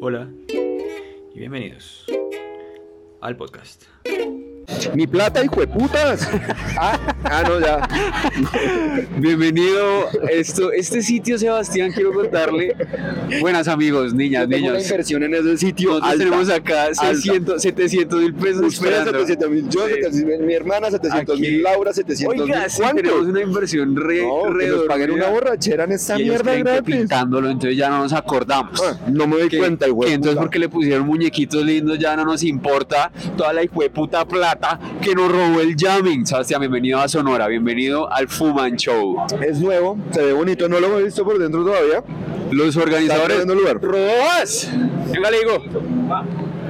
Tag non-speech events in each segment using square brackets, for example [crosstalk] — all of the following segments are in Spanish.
Hola y bienvenidos al podcast. Mi plata, hijo de putas. [laughs] Ah, no, ya. Bienvenido. Esto, este sitio, Sebastián, quiero contarle. Buenas amigos, niñas, Yo tengo una niños. inversión en ese sitio. Nosotros alta. tenemos acá alta. 600, 700 mil pesos Usted esperando. 700 mil, yo Sí. 700 mil, mi hermana 700 Aquí. mil, Laura 700 mil. Oiga, sí, ¿Cuánto? tenemos una inversión re, No, re que nos paguen una borrachera en esta y ellos mierda que gratis. pintándolo, entonces ya no nos acordamos. Ah, no me doy que, cuenta, el que entonces porque le pusieron muñequitos lindos ya no nos importa toda la hijueputa plata que nos robó el jamming. Sebastián, bienvenido a Sonora, bienvenido al Fuman Show. Es nuevo, se ve bonito, no lo he visto por dentro todavía. Los organizadores... perdiendo lugar. ¡Robas! Venga, le digo.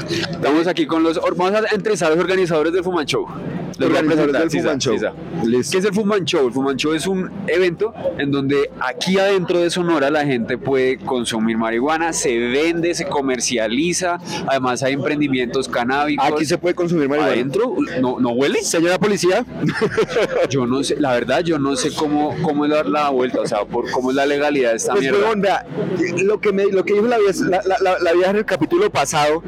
Estamos aquí con los... Vamos a entrevistar a los organizadores del Fuman Show. A Organizadores del Fuman Show. sí. ¿Qué es el Fuman Show? El Fuman Show es un evento en donde aquí adentro de Sonora la gente puede consumir marihuana, se vende, se comercializa, además hay emprendimientos canábicos. Aquí se puede consumir marihuana. adentro, ¿no, no huele? Señora policía, [laughs] Yo no sé, la verdad yo no sé cómo, cómo es la, la vuelta, o sea, por cómo es la legalidad de esta Pues, mierda. huevón, vea, lo que, me, lo que dijo la vieja, la, la, la- vieja en el capítulo pasado,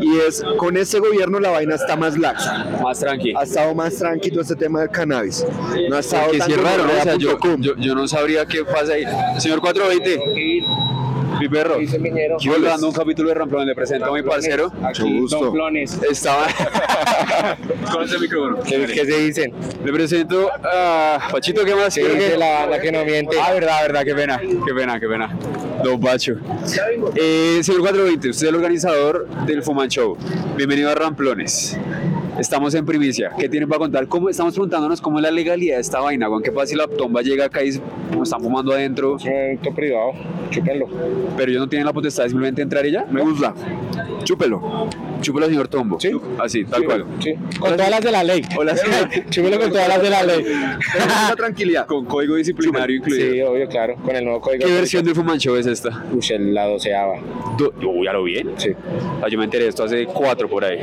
y es, con este gobierno la vaina está más laxa. Más tranqui. Ha estado más tranquilo este tema del cannabis. No ha estado tan es raro. O sea, yo, yo, yo no sabría qué pasa ahí. Señor 420, mi perro. Yo dando un capítulo de Ramplón, le presento a mi parcero. Mucho gusto. Estaba. [laughs] con ese micrófono. ¿Qué, qué se dicen? Le presento a Pachito, ¿qué más? Sí, que- la banda que no miente. Ah, verdad, verdad, qué pena, qué pena, qué pena. Don Pacho. Eh, señor 420, usted es el organizador del Fuman Show. Bienvenido a Ramplones. Estamos en primicia. ¿Qué tienen para contar? ¿Cómo, estamos preguntándonos cómo es la legalidad de esta vaina. Juan, ¿Qué pasa si la tomba llega acá y como están fumando adentro? Es un evento privado, chúpenlo. Pero ellos no tienen la potestad de simplemente entrar y ya? Me gusta. Chúpelo. Chúpelo, señor Tombo. Sí. Así, tal Sí, cual. Sí. Con todas las de la ley. Hola, señor. [laughs] Chúpenlo con todas las de la ley. La tranquilidad. Con código disciplinario incluido. Sí, obvio, claro. Con el nuevo código. ¿Qué versión del Fuman Show es esta? Uy, el la doceava. Do- Uy, ya lo bien. Sí. Ah, yo me enteré de esto hace cuatro por ahí.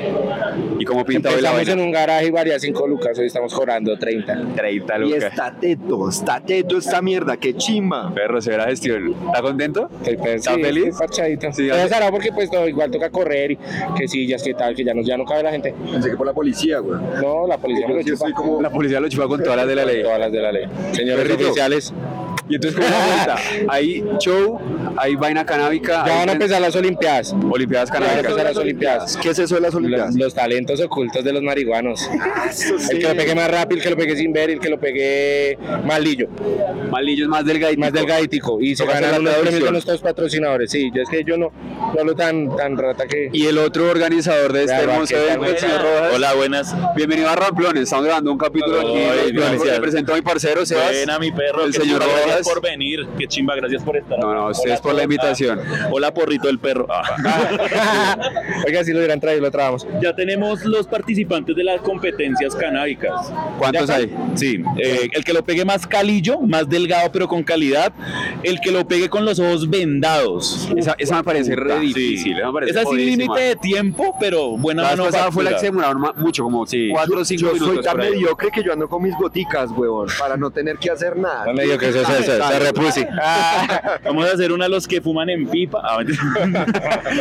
¿Y cómo pinta hoy la vaina? en un garaje y valía 5 lucas. Hoy estamos cobrando 30. 30 Y lucas. está teto, está teto esta mierda, qué chimba. Perro, severa gestión. ¿Está contento? El pe- ¿Está sí, feliz? estoy parchadito. Sí, hace- azarado porque pues no, igual toca correr y que sillas, que tal, que ya no, ya no cabe la gente. Pensé que por la policía, güey. No, la policía me lo Yo chupa. como- La policía lo chupa con todas las de la ley. Todas las de la ley. Señores Perrito. oficiales, Y entonces, ¿cómo es la vuelta? Hay show, hay vaina canábica. ya van a empezar las olimpiadas. Olimpiadas Ya van a canábicas. empezar las olimpiadas. ¿Qué es eso de las Los, olimpiadas? los talentos ocultos de los marihuanos. [laughs] Eso El que lo pegue más rápido, el que lo pegue sin ver, el que lo pegue malillo, Malillos más delgaditos. más delgaditico. Y se ganan la unos premios con nuestros patrocinadores. Sí, yo es que yo no, no hablo tan, tan rata que. Y el otro organizador de este hermoso ¿qué tal, evento. Hola, buenas. Bienvenido a Ramplones. Estamos grabando un capítulo aquí. Le presento a mi parcero, Sebas. Buena, mi perro. El señor Rojas. Gracias por venir. Qué chimba, gracias por estar. No, no, ustedes por la invitación. Hola, porrito del perro. Ah. [laughs] Oiga, si lo hubieran traído, lo trabamos. ya tenemos los participantes de las competencias canábicas. ¿Cuántos hay? Sí, eh, el que lo pegue más calillo, más delgado pero con calidad. El que lo pegue con los ojos vendados. Esa, esa me parece re Sí. difícil. esa me parece Esa sin límite de tiempo, pero buena La vez pasada fue la que se demoraron mucho, como Sí. 4 o 5 Yo minutos. soy tan mediocre que yo ando con mis goticas, huevón, para no tener que hacer nada. No me digo que eso es eso, se repuse. [laughs] Vamos a hacer una a los que fuman en pipa. Ah.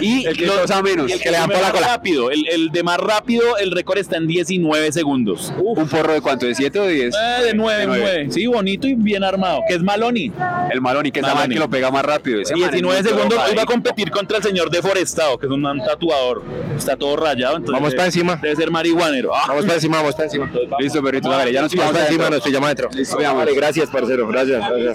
Y el que cosa menos. Y el que le dan por la cola. rápido. El, el de más rápido, el récord está en 19 segundos. ¿Un porro de cuánto? ¿De 7 o de 10? Eh, de 9, De nueve. 9. Sí, bonito y bien armado. Que es Maloney. El Maloni, que es Maloney. que lo pega más rápido. Ese Y man es 19 muy segundos iba a competir contra el señor deforestado, que es un tatuador. Está todo rayado. Entonces Vamos debe- pa' encima. Debe ser marihuanero. Ah, Vamos para encima, vamos para encima. Listo, perrito, dale, ya nos Vamos para encima, nos pillamos adentro. Listo, veamos. Vale, gracias, parcero, gracias, gracias.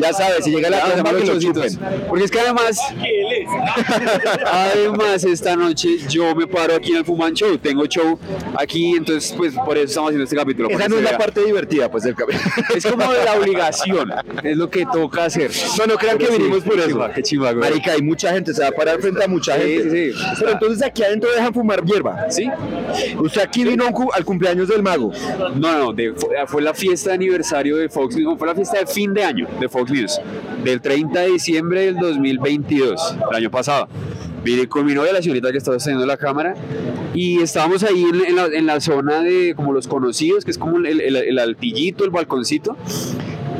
Ya sabes, si llega la Ya, cosa, llamar que lo chupen. Porque es que además, [laughs] además esta noche yo me paro aquí en el Fuman Show, tengo show aquí, entonces pues por eso estamos haciendo este capítulo. Esa no es la parte divertida, pues, del cabello. [laughs] Es como de la obligación, es lo que toca hacer. No, no crean que sí, vinimos por qué eso. chimba, Qué chiva, güey. Marica, hay mucha gente, se va a parar frente a mucha Sí, gente. sí, sí. Pero entonces aquí adentro dejan fumar hierba. ¿Sí? Usted aquí vino al cumpleaños del mago. No, no, de- fue, fue la fiesta de aniversario de Fox News, fue la fiesta de fin de año de Fox News, del 30 de diciembre del 2022, el año pasado. Vine con mi novia, la señorita que estaba teniendo la cámara, y estábamos ahí en, la, en la zona de como los conocidos, que es como el, el- el altillito, el balconcito.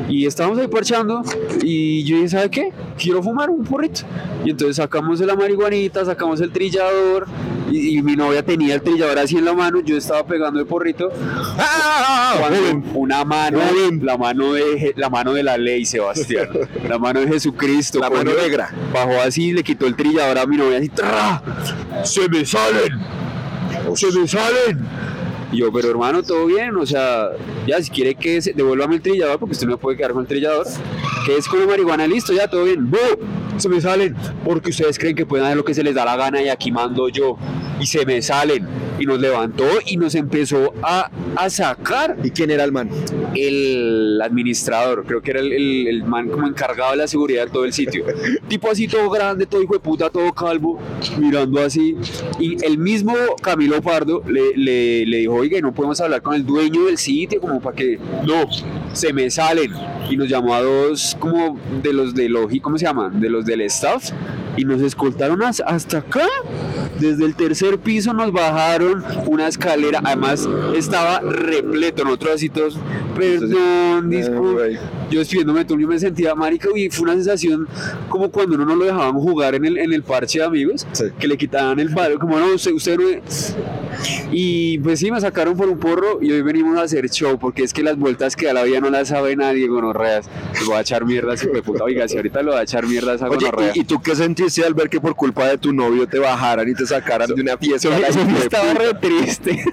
Y estábamos ahí parchando y yo dije, ¿sabe qué? Quiero fumar un porrito. Y entonces sacamos la marihuanita, sacamos el trillador y, y mi novia tenía el trillador así en la mano, yo estaba pegando el porrito. Cuando una mano, la mano de la mano de la ley, Sebastián, [laughs] la mano de Jesucristo, La mano negra. bajó así, le quitó el trillador a mi novia así, ¡tra! se me salen, se me salen. Y yo, pero hermano, todo bien, o sea, ya si quiere que devuélvame el trillador, porque usted no puede quedar con el trillador, que es como marihuana, listo, ya todo bien. ¡Bu! Se me salen, porque ustedes creen que pueden hacer lo que se les da la gana y aquí mando yo. Y se me salen. Y nos levantó y nos empezó a, a sacar ¿Y quién era el man? el administrador, creo que era el, el- el man como encargado de la seguridad de todo el sitio. [laughs] tipo así todo grande, todo hijo de puta, todo calvo, mirando así. Y el mismo Camilo Pardo le, le, le dijo, oiga, no podemos hablar con el dueño del sitio, como para que no, se me salen. Y nos llamó a dos como de los de Logi, ¿cómo se llaman? De los del staff. Y nos escoltaron as- hasta acá. Desde el tercer piso nos bajaron una escalera. Además, estaba repleto. Nosotros así todos, perdón, disculpe. Yo despidiéndome, tú yo me sentía marica y fue una sensación como cuando uno no lo dejaban jugar en el, en el parche de amigos, Sí. que le quitaban el palo, como no, usted, usted no es-". Y pues sí, me sacaron por un porro y hoy venimos a hacer show, porque es que las vueltas que a la vida no las sabe nadie, gonorreas. Les voy a echar mierdas, hijo de puta. Oiga, si ahorita lo voy a echar mierdas a Oye, gonorrea. ¿y, y tú qué sentiste al ver que por culpa de tu novio te bajaran y te sacaran de una fiesta? Eso hijo de estaba re triste.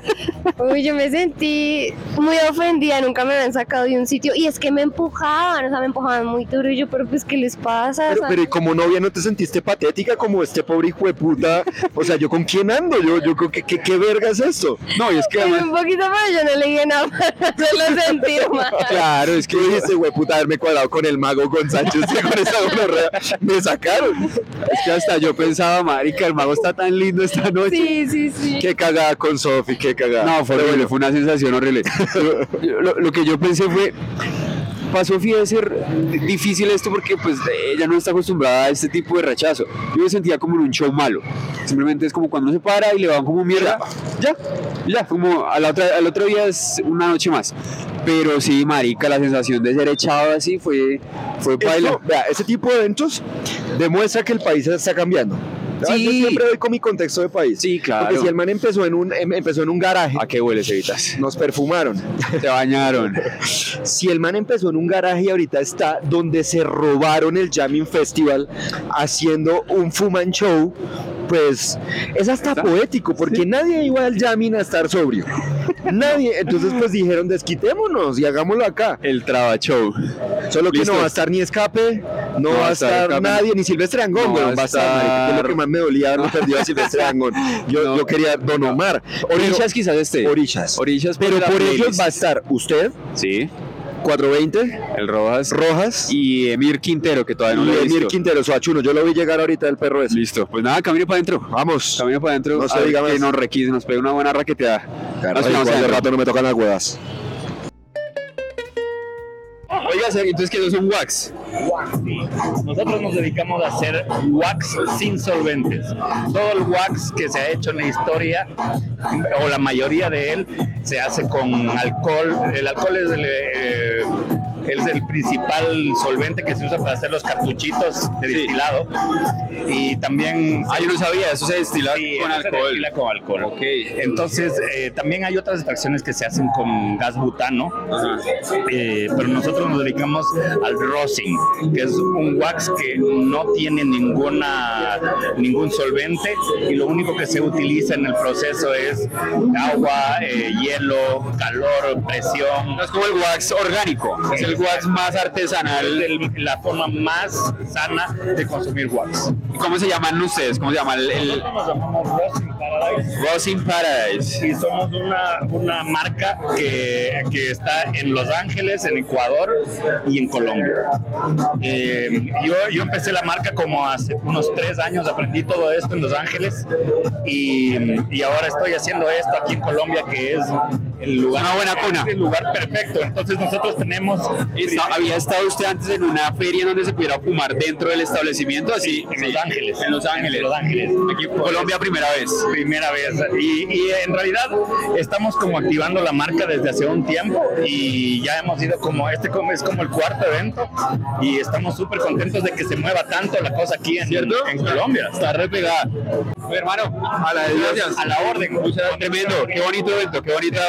Uy, yo me sentí muy ofendida, nunca me habían sacado de un sitio y es que me empujaban, o sea, me empujaban muy duro y yo, pero pues, ¿qué les pasa? O Pero, sea, pero ¿y como novia no te sentiste patética como este pobre hijo de puta? O sea, ¿yo con quién ando? Yo, yo creo que ¿qué, qué verga es esto? No, y es que además, un poquito más, yo no le dije nada para hacerlo sentir mal. claro, es que ¿Qué dijiste, güey, puta, haberme cuadrado con el mago, con Sánchez y con esa gonorrea? Me sacaron. Es que hasta yo pensaba, marica, el mago está tan lindo esta noche. Sí, sí, sí. Qué cagada con Sofi, qué cagada. No, fue Pero horrible, bueno, fue una sensación horrible. Lo que yo pensé fue, para Sofía debe ser difícil esto porque pues ella no está acostumbrada a este tipo de rechazo. Yo me sentía como en un show malo. Simplemente es como cuando uno se para y le van como mierda. Ya, ya, como a la otra, al otro día es una noche más. Pero sí, marica, la sensación de ser echado así fue, fue esto, vea, ese tipo de eventos demuestra que el país está cambiando. ¿Verdad? Sí. Yo siempre doy con mi contexto de país. Sí, claro. Porque si el man empezó en un, em- empezó en un garaje, ¿A qué huele, Cevitas? nos perfumaron. [laughs] Te bañaron. Si el man empezó en un garaje y ahorita está donde se robaron el Jamming Festival haciendo un Fuman Show, pues es hasta ¿Está? poético, porque nadie iba al Jamming a estar sobrio. Nadie. Entonces, pues dijeron, desquitémonos y hagámoslo acá. El Traba Show. Solo que Listo. no va a estar ni Escape, no, va a estar nadie, ni Silvestre Angón, No weón, va a estar, es lo que más me dolía haberlo perdido a Silvestre Angón. [laughs] Yo, No. yo quería Don Omar. Orillas quizás este. Orillas. Orillas Pero por ellos va a estar usted, Sí, 420, el Rojas. Rojas y Emir Quintero, que todavía no lo he Emir visto. Quintero, Soachuno. Yo lo vi llegar ahorita del perro ese. Listo, pues nada, camine para adentro. Vamos. Camine para adentro. No se diga que nos requise, nos pegue una buena raqueteada. Igual de rato no me tocan las huevas. Oiga, entonces que no es un wax. Nosotros nos dedicamos a hacer wax sin solventes. Todo el wax que se ha hecho en la historia, o la mayoría de él, se hace con alcohol. El alcohol es el, eh, es el principal solvente que se usa para hacer los cartuchitos de destilado. Y también... Ah, yo no sabía, eso se destila Sí, con se alcohol. destila con alcohol. Ok. Entonces, eh, también hay otras extracciones que se hacen con gas butano, Ajá. eh, pero nosotros nos dedicamos al rosin, que es un wax que no tiene ninguna ningún solvente y lo único que se utiliza en el proceso es agua, eh, hielo, calor, presión. No es como el wax orgánico, es el wax más Es artesanal. el- la forma más sana de consumir wax. ¿Cómo se llaman ustedes? ¿Cómo se llama el, el Nosotros nos llamamos Rosin Paradise. Rosin Paradise? y somos una, una marca que, que está en Los Ángeles, en Ecuador y en Colombia. Eh, yo, yo empecé la marca como hace unos tres años, aprendí todo esto en Los Ángeles y, y ahora estoy haciendo esto aquí en Colombia que es el lugar, Una buena cuna. el lugar perfecto. Entonces nosotros tenemos Está- ¿Había estado usted antes en una feria donde se pudiera fumar dentro del establecimiento? Así, en Los Ángeles. En Los Ángeles. En Los Ángeles. Aquí en Colombia, primera vez. primera vez. Y, y en realidad estamos como activando la marca desde hace un tiempo y ya hemos ido como, este es como el cuarto evento y estamos súper contentos de que se mueva tanto la cosa aquí en, en Colombia. Está re pegada. Mi hermano, a la de Dios. A la orden. Tremendo, qué bonito evento, qué bonita.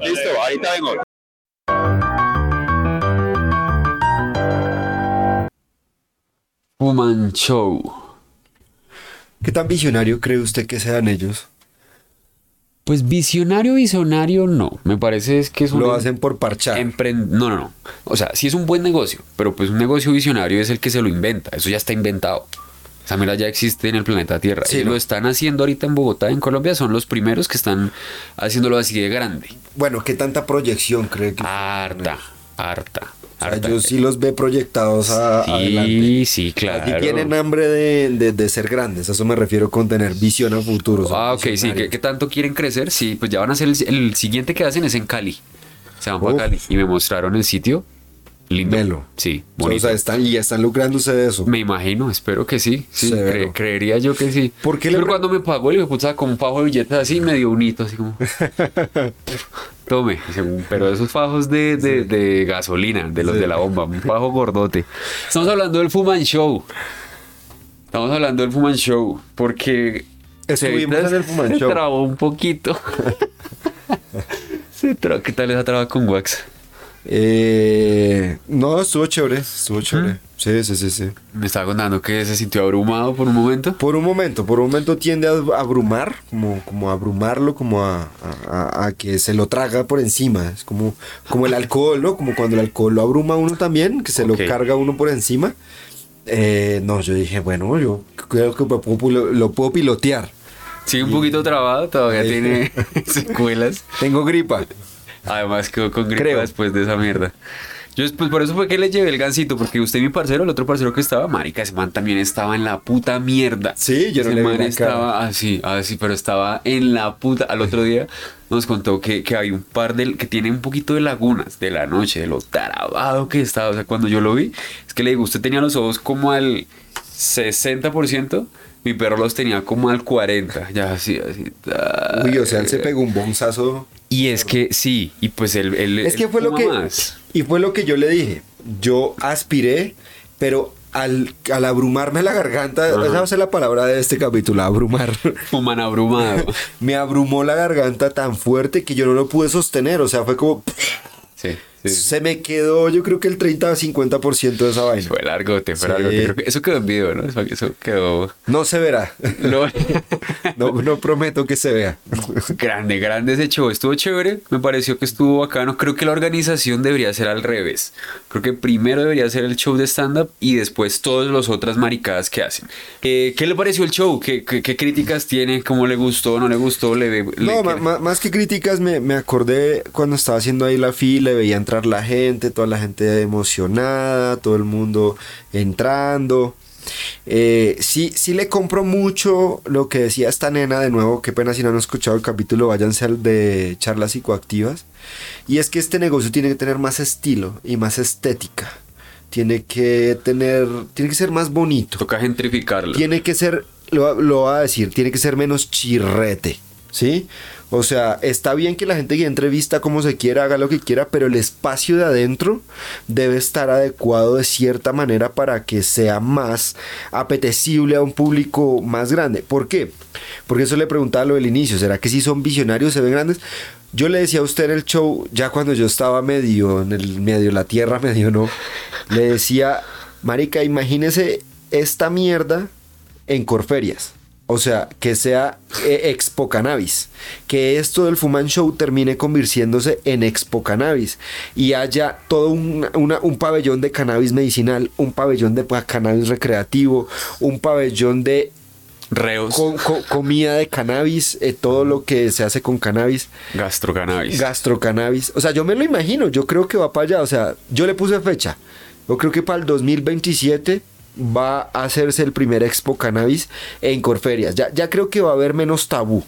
Listo, ahorita vengo. Fuman Show. ¿Qué tan visionario cree usted que sean ellos? Pues visionario, visionario no. Me parece es que es un Lo hacen por parchar. Empren- No, no, no. O sea, sí es un buen negocio, pero pues un negocio visionario es el que se lo inventa. Eso ya está inventado. Esa mira ya existe en el planeta Tierra. Sí, y ¿no? lo están haciendo ahorita en Bogotá, en Colombia. Son los primeros que están haciéndolo así de grande. Bueno, ¿qué tanta proyección cree que Harta, harta, O sea, ellos sí los ve proyectados a, adelante. Sí, sí, claro. Aquí tienen hambre de, de- de ser grandes, a eso me refiero con tener visión a futuro. Ah, ok, sí. ¿qué, qué tanto quieren crecer? Sí, pues ya van a hacer el, el siguiente que hacen es en Cali. Se van para. Cali y me mostraron el sitio. Lindo. Melo. Sí, O bonito. sea, están, y ya están lucrándose de eso. Me imagino, espero que sí. sí Severo. cre- creería yo que sí. ¿Por qué le Pero cuando me pagó el puta con un fajo de billetes así, me dio un hito, así como. [laughs] Tome. Pero esos fajos de, de- de gasolina, de los de la bomba, un fajo gordote. Estamos hablando del Fuman Show. Estamos hablando del Fuman Show porque. Estuvimos se- en el Fuman se Show. trabó un poquito. [laughs] se. ¿Qué tal esa traba con Wax? Eh, no, estuvo chévere, estuvo chévere. Sí, sí, sí, sí. Me estaba contando que se sintió abrumado por un momento. Por un momento, por un momento tiende a abrumar, como, como a abrumarlo, como a, a- a- a que se lo traga por encima. Es como, como el alcohol, ¿no? Como cuando el alcohol lo abruma a uno también, que se lo carga uno por encima. Eh, no, yo dije, bueno, yo creo que lo puedo, lo puedo pilotear. Sigue un poquito trabado, todavía Sí. [laughs] tiene [laughs] [laughs] secuelas. Tengo gripa. Además quedó con gripa Creo. después de esa mierda. Yo pues por eso fue que le llevé el gancito, porque usted mi parcero, el otro parcero que estaba, marica, ese man también estaba en la puta mierda. Sí, yo no Ese le vi man la estaba así, así, pero estaba en la puta. Al otro día nos contó que, que hay un par de, que tiene un poquito de lagunas de la noche, de lo tarabado que estaba. O sea, cuando yo lo vi, es que le digo, usted tenía los ojos como al 60%, mi perro los tenía como al 40%, ya así, así. Uy, o sea, él se pegó un bonzazo. y es que sí, y pues él, él- Es que fue lo que. más. Y fue lo que yo le dije. Yo aspiré, pero al, al abrumarme la garganta, esa va a ser la palabra de este capítulo, abrumar. [laughs] Fuman abrumado. Me abrumó la garganta tan fuerte que yo no lo pude sostener. O sea, fue como. Sí, sí. Se me quedó, yo creo que el 30-50% de esa vaina. Fue largote, fue Sí. largote. Creo que eso quedó en video, ¿no? Eso, quedó. No se verá. No. [laughs] No, no prometo que se vea. grande, grande ese show. Estuvo chévere. Me pareció que estuvo bacano. Creo que la organización debería ser al revés. Creo que primero debería ser el show de stand-up y después todas las otras maricadas que hacen. Eh, ¿Qué le pareció el show? ¿Qué, qué, qué críticas tiene? ¿Cómo le gustó? ¿No le gustó? ¿Le, le- No, más que críticas, me, me acordé cuando estaba haciendo ahí la fila, y veía entrar la gente, toda la gente emocionada, todo el mundo entrando. Eh, sí, sí le compro mucho lo que decía esta nena, de nuevo, qué pena si no han escuchado el capítulo, váyanse al de charlas psicoactivas. Y es que este negocio tiene que tener más estilo y más estética. Tiene que tener, tiene que ser más bonito Toca gentrificarlo. tiene que ser, lo, lo voy a decir, tiene que ser menos chirrete, ¿sí? O sea, está bien que la gente que entrevista como se quiera, haga lo que quiera, pero el espacio de adentro debe estar adecuado de cierta manera para que sea más apetecible a un público más grande. ¿Por qué? Porque eso le preguntaba lo del inicio, ¿será que si son visionarios, se ven grandes? Yo le decía a usted en el show, ya cuando yo estaba medio en el medio la tierra, [laughs] medio no, le decía, marica, imagínese esta mierda en Corferias. O sea, que sea eh, Expo Cannabis. Que esto del Fuman Show termine convirtiéndose en Expo Cannabis. Y haya todo un, una- un pabellón de cannabis medicinal, un pabellón de cannabis recreativo, un pabellón de Reos. co- co- comida de cannabis, eh, todo lo que se hace con cannabis. Gastrocannabis. Gastrocannabis. O sea, yo me lo imagino, yo creo que va para allá. O sea, yo le puse fecha. Yo creo que para el 2027 va a hacerse el primer Expo Cannabis en Corferias. Ya, ya creo que va a haber menos tabú.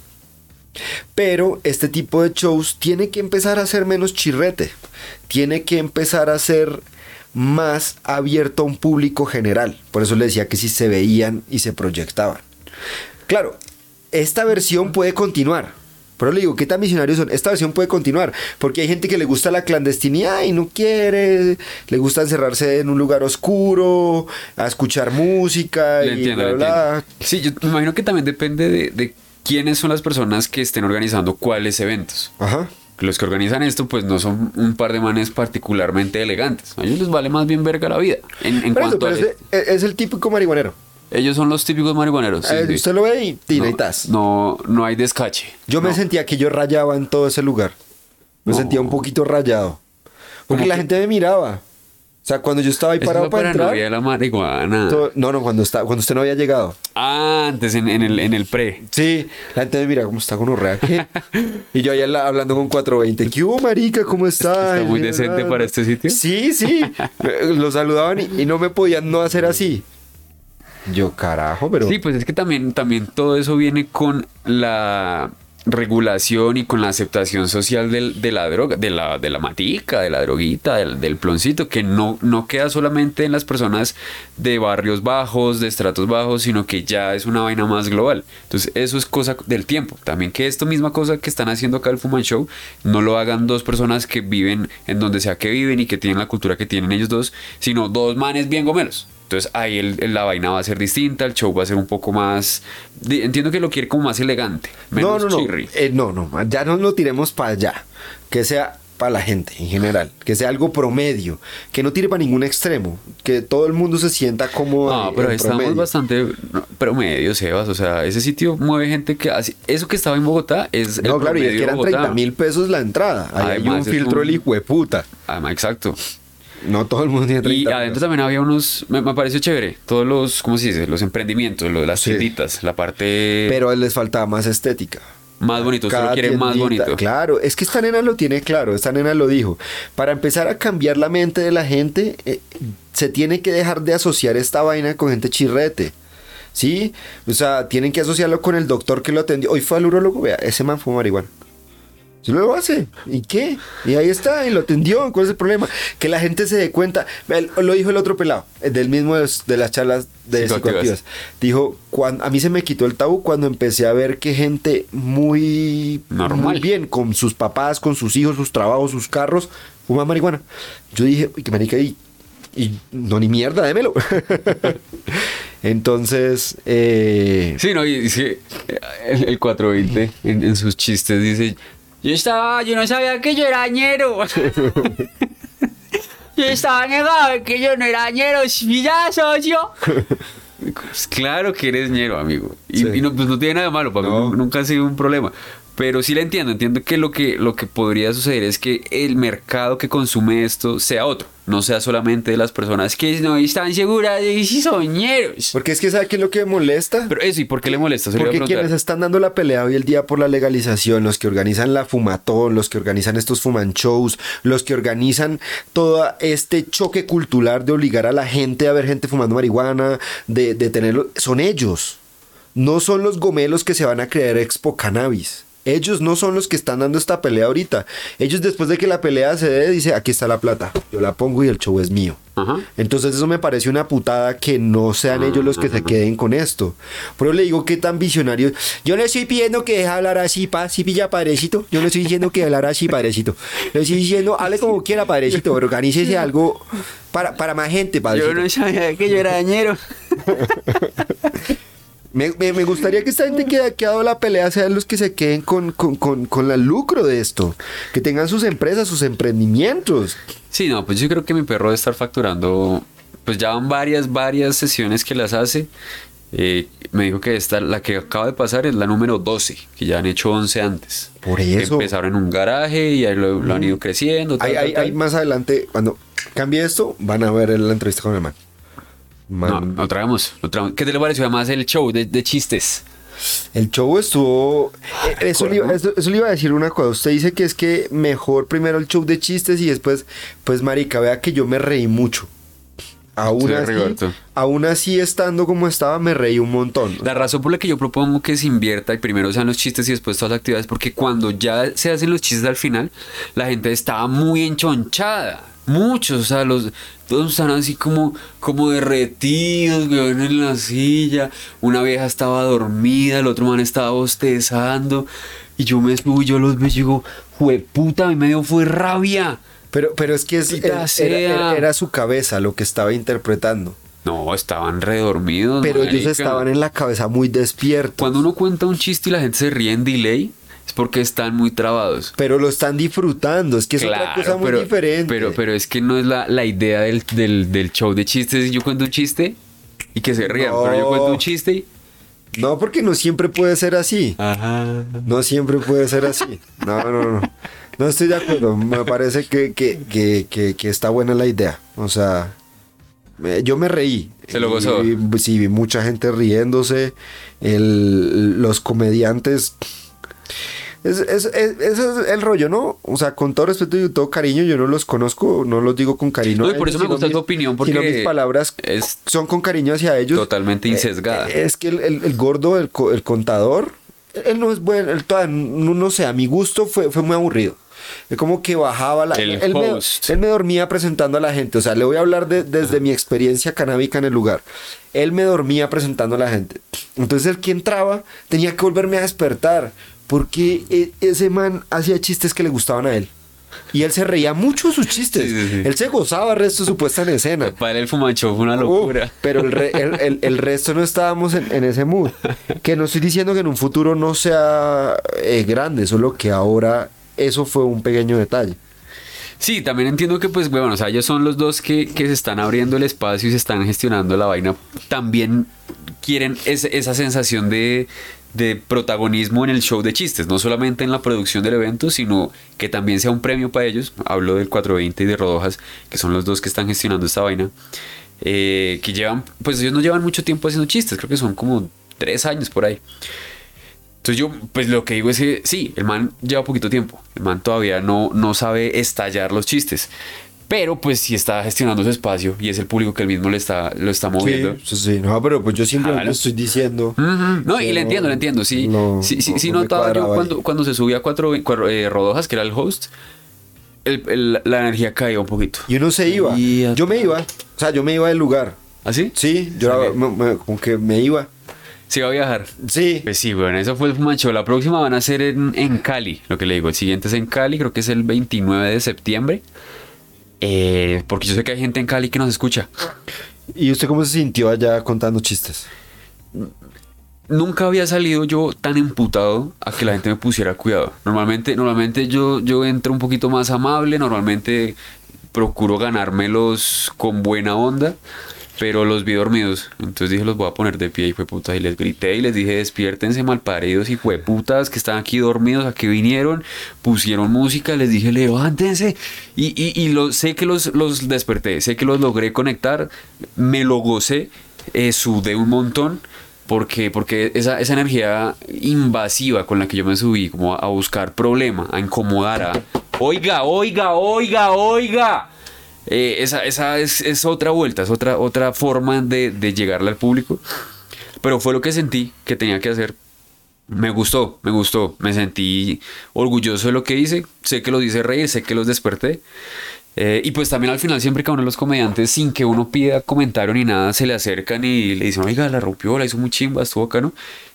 Pero este tipo de shows tiene que empezar a ser menos chirrete. Tiene que empezar a ser más abierto a un público general. Por eso le decía que si se veían y se proyectaban. Claro, esta versión puede continuar. Pero le digo, ¿qué tan visionarios son? Esta versión puede continuar, porque hay gente que le gusta la clandestinidad y no quiere, le gusta encerrarse en un lugar oscuro, a escuchar música Le y entiendo, bla, bla. Sí, yo me imagino que también depende de, de quiénes son las personas que estén organizando cuáles eventos. Ajá. Los que organizan esto, pues no son un par de manes particularmente elegantes. A ellos les vale más bien verga la vida. En, en Pero eso, cuanto pero a. ese- es, es el típico marihuanero. Ellos son los típicos marihuaneros. sí, Eh, sí. Usted lo ve y tira y no, tas. no, no hay descache. Yo me No. sentía que yo rayaba en todo ese lugar. Me No. sentía un poquito rayado. Porque ¿Cómo la que? gente me miraba. O sea, cuando yo estaba ahí parado para entrar. la marihuana. todo- no, no, cuando, está, cuando usted no había llegado. Ah, antes en, en el, en el pre. Sí, la gente me mira cómo está con Urrea. y yo ahí ala- hablando con 420. ¿Qué hubo, marica? ¿Cómo está? Está muy decente para este sitio. Sí, sí. [laughs] Lo saludaban y, y no me podían no hacer así. Yo, carajo, pero. Sí, pues es que también, también todo eso viene con la regulación y con la aceptación social del- de la droga, de la, de la matica, de la droguita, del, del ploncito, que no, no queda solamente en las personas de barrios bajos, de estratos bajos, sino que ya es una vaina más global. Entonces, eso es cosa del tiempo. También que esto misma cosa que están haciendo acá el Fuman Show, no lo hagan dos personas que viven en donde sea que viven y que tienen la cultura que tienen ellos dos, sino dos manes bien gomelos. Entonces ahí el- la vaina va a ser distinta, el show va a ser un poco más... Entiendo que lo quiere como más elegante, no, menos no, no. chirri. Eh, no, no. Ya no lo tiremos para allá. Que sea para la gente en general. Que sea algo promedio. Que no tire para ningún extremo. Que todo el mundo se sienta como. No, pero estamos bastante no, promedio, Sebas. O sea, ese sitio mueve gente que hace... Eso que estaba en Bogotá es el No, claro, y es que eran Bogotá. 30 mil pesos la entrada. Ahí hay un filtro un- el hijo de puta. Además, exacto. No todo el mundo tiene 30 Y adentro también había unos... Me, me pareció chévere. Todos los... ¿Cómo se dice? Los emprendimientos, lo de las Sí. tienditas. La parte Pero les faltaba más estética. más bonito. Usted lo Cada quiere más bonito. Claro, es que esta nena lo tiene claro, esta nena lo dijo. Para empezar a cambiar la mente de la gente, eh, se tiene que dejar de asociar esta vaina con gente chirrete. ¿Sí? O sea, tienen que asociarlo con el doctor que lo atendió. Hoy fue al urólogo, vea, ese man fue marihuana. Si lo hace, ¿y qué? Y ahí está, y lo atendió, ¿cuál es el problema? Que la gente se dé cuenta, lo dijo el otro pelado, el del mismo de, de las charlas de Psicoactivas. psicoactivas. Dijo, cuando, a mí se me quitó el tabú cuando empecé a ver que gente muy, Normal. muy bien, con sus papás, con sus hijos, sus trabajos, sus carros, fuma marihuana. Yo dije, uy, qué marica, y, y no ni mierda, démelo. [laughs] Entonces, eh, Sí, no, y dice el, el 420 en, en sus chistes dice, yo estaba, yo no sabía que yo era ñero. [laughs] yo estaba negado de que yo no era ñero, si ya soy yo. Pues claro que eres ñero, amigo. Y, Sí. y no, pues no tiene nada de malo, para mí No. nu- nunca ha sido un problema. Pero sí la entiendo, entiendo que lo que lo que podría suceder es que el mercado que consume esto sea otro, no sea solamente de las personas que no están seguras de si son ñeros. porque es que ¿sabe qué es lo que molesta? Pero eso, ¿y por qué le molesta? Se Porque quienes están dando la pelea hoy el día por la legalización, los que organizan la fumatón, los que organizan estos fuman shows, los que organizan todo este choque cultural de obligar a la gente a ver gente fumando marihuana, de, de tenerlo, son ellos. No son los gomelos que se van a creer expo cannabis. Ellos no son los que están dando esta pelea ahorita. Ellos después de que la pelea se dé, dice, aquí está la plata, yo la pongo y el show es mío. Ajá. Entonces eso me parece una putada que no sean ellos los que se queden con esto. Pero le digo que tan visionarios. Yo le estoy pidiendo que deje hablar así, pa, si pilla padrecito. Yo le estoy diciendo que hablar así, padrecito. Le estoy diciendo, hable como quiera, padrecito, organícese algo para, para más gente, padrecito. Yo no sabía que yo era dañero. [laughs] Me, me- me gustaría que esta gente que ha quedado la pelea sean los que se queden con, con, con, con el lucro de esto. Que tengan sus empresas, sus emprendimientos. Sí, no, pues yo creo que mi perro debe estar facturando. Pues ya van varias, varias sesiones que las hace. Eh, me dijo que esta, la que acaba de pasar es la número 12, que ya han hecho 11 antes. Por eso. Empezaron en un garaje y ahí lo, lo han ido creciendo. tal, Ahí, tal, ahí- tal. ahí más adelante, cuando cambie esto, van a ver la entrevista con el man. No, Man, lo traemos, lo traemos. ¿Qué te le pareció además el show de, de chistes? El show estuvo. eh, Eso le, iba, eso- eso le iba a decir una cosa. Usted dice que es que mejor primero el show de chistes y después, pues, Marica, vea que yo me reí mucho. Aún de así, Rigoberto. aún así estando como estaba, me reí un montón. La razón por la que yo propongo que se invierta y primero sean los chistes y después todas las actividades, porque cuando ya se hacen los chistes al final, la gente estaba muy enchonchada. Muchos, o sea, los, todos están así como, como derretidos, weón, en la silla. Una vieja estaba dormida, el otro man estaba bostezando. Y yo me subo y yo los veo y digo, puta, a mí me dio fue rabia. Pero, pero es que es- era, era- era su cabeza lo que estaba interpretando. No, estaban redormidos. Pero marica. ellos estaban en la cabeza muy despiertos. Cuando uno cuenta un chiste y la gente se ríe en delay, es porque están muy trabados. Pero lo están disfrutando, es que es otra cosa muy pero, diferente. Pero, pero es que no es la, la idea del, del, del show de chistes. Yo cuento un chiste y que se rían, No. pero yo cuento un chiste y. No, porque no siempre puede ser así. Ajá. No siempre puede ser así. No, no, no. No estoy de acuerdo. Me parece que, que, que, que, está buena la idea. O sea, yo me reí. Se lo gozó. Y sí, vi mucha gente riéndose. El, los comediantes. Es, es, es- ese es el rollo, ¿no? O sea, con todo respeto y todo cariño, yo no los conozco, no los digo con cariño. No, y por ellos, eso me gusta tu opinión, porque mis palabras es son con cariño hacia ellos. totalmente insesgada. Eh, Es que el, el- el gordo, el, el contador, él no es bueno, él todavía no, no sé, a mi gusto fue, fue muy aburrido. Es como que bajaba la... El él, me, él me dormía presentando a la gente, o sea, le voy a hablar de- desde mi experiencia canábica en el lugar. Él me dormía presentando a la gente. Entonces el que entraba tenía que volverme a despertar, porque e- ese man hacía chistes que le gustaban a él. Y él se reía mucho de sus chistes. [laughs] Sí, sí, sí. Él se gozaba el resto de su puesta en escena. [laughs] Para el fumancho fue una locura. pero el, re- el- el- el resto no estábamos en, en ese mood. Que no estoy diciendo que en un futuro no sea eh, grande, solo que ahora eso fue un pequeño detalle. Sí, también entiendo que, pues, bueno, o sea, ellos son los dos que, que se están abriendo el espacio y se están gestionando la vaina. También quieren esa sensación de, de protagonismo en el show de chistes, no solamente en la producción del evento, sino que también sea un premio para ellos. Hablo del 420 y de Rodojas, que son los dos que están gestionando esta vaina. eh, que llevan, pues ellos no llevan mucho tiempo haciendo chistes, creo que son como tres años por ahí. Entonces yo, pues lo que digo es que sí, el man lleva poquito tiempo. El man todavía no, no sabe estallar los chistes. Pero pues sí está gestionando su espacio y es el público que él mismo le está, lo está moviendo. Sí, sí, no, pero pues yo simplemente Claro. estoy diciendo. Ujú. No, y le entiendo, le entiendo. Sí, no- sí, sí, no- sí no notaba yo cuando, cuando se subía a cuatro, cuatro, eh, Rodojas, que era el host, el- el- la energía caía un poquito. Y uno se iba. Y a- Yo me iba. O sea, yo me iba del lugar. ¿Así? Sí, yo Ok. era- me- me- como que me iba. Sí, va a viajar. Sí. Pues sí, bueno, eso fue el Fumancho. La próxima van a ser en, en Cali, lo que le digo. El siguiente es en Cali, creo que es el 29 de septiembre. Eh, porque yo sé que hay gente en Cali que nos escucha. ¿Y usted cómo se sintió allá contando chistes? Nunca había salido yo tan emputado a que la gente me pusiera cuidado. Normalmente, normalmente yo, yo entro un poquito más amable, normalmente procuro ganármelos con buena onda, pero los vi dormidos. Entonces dije, los voy a poner de pie y fue puta. Y les grité y les dije, despiértense malparidos y putas que están aquí dormidos, a que vinieron, pusieron música, les dije, levántense. Y, y, y lo, sé que los, los desperté, sé que los logré conectar, me lo gocé, eh, sudé un montón. Porque, porque esa, esa energía invasiva con la que yo me subí, como a, a buscar problema, a incomodar, a oiga, oiga, oiga, oiga. Eh, esa esa es, es otra vuelta, es otra, otra forma de, de llegarle al público. Pero fue lo que sentí que tenía que hacer. Me gustó, me gustó. Me sentí orgulloso de lo que hice. Sé que los hice reír, sé que los desperté. Eh, y pues también al final siempre que a uno de los comediantes, sin que uno pida comentario ni nada, se le acercan y le dicen, oiga, la rompió, la hizo muy chimba, estuvo acá, ¿no?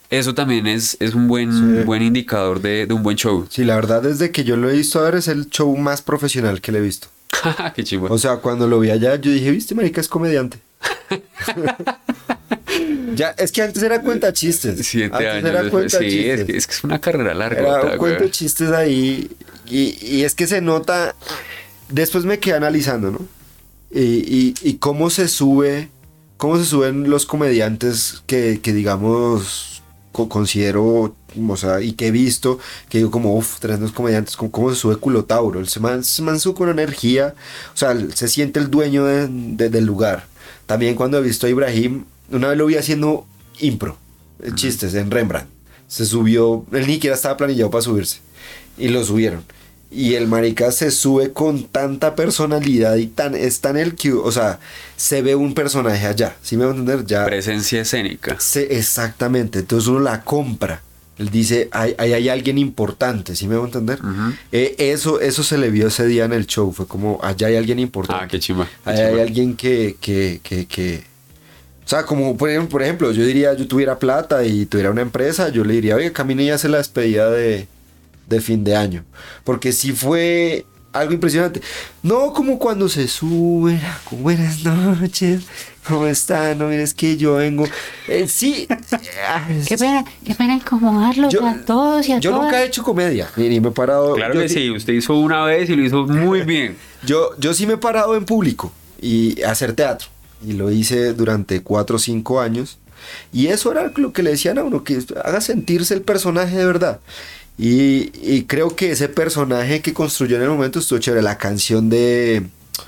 Eso también es, es un buen, Sí. buen indicador de, de un buen show. Sí, la verdad, desde que yo lo he visto ahora es el show más profesional que le he visto. [laughs] Qué chimba. O sea, cuando lo vi allá, yo dije, viste, marica, es comediante. [laughs] ya, es que antes era cuenta chistes. Siete antes años era después. cuenta Sí, es chistes. que, es que es una carrera larga. Era un cuento de chistes ahí. Y, y es que se nota. Después me quedé analizando, ¿no? Y, y- y cómo se sube. Cómo se suben los comediantes que, que digamos, considero, o sea, y que he visto, que digo como, uff, tremendos comediantes, como cómo se sube Culotauro. El se man, man sube con energía, o sea, se siente el dueño de- de- del lugar. También cuando he visto a Ibrahim, una vez lo vi haciendo impro, chistes en Rembrandt. Se subió, él ni siquiera estaba planillado para subirse. Y lo subieron. Y el marica se sube con tanta personalidad y tan, es tan el que, o sea, se ve un personaje allá, ¿sí me va a entender? Ya, Presencia escénica. se- exactamente, entonces uno la compra. Él dice, ahí hay, hay alguien importante, ¿sí me va a entender? Eh, eso, eso se le vio ese día en el show, fue como, allá hay alguien importante. Ah, qué qué Ahí hay alguien que, que, que, que- O sea, como por ejemplo, por ejemplo, yo diría, yo tuviera plata y tuviera una empresa, yo le diría, oye, camine y hace la despedida de, de fin de año. Porque sí fue algo impresionante. No como cuando se sube, con buenas noches, ¿cómo están? No, mira, es que yo vengo... Eh, sí. [laughs] ah, Qué pena, qué pena incomodarlos Yo- a todos y a yo todas. nunca he hecho comedia, ni, ni me he parado... Claro yo que sí- usted hizo una vez y lo hizo muy bien. [laughs] Yo, yo sí me he parado en público y hacer teatro. Y lo hice durante cuatro o cinco años. Y eso era lo que le decían a uno, que haga sentirse el personaje de verdad. Y, y creo que ese personaje que construyó en el momento estuvo chévere. La canción de,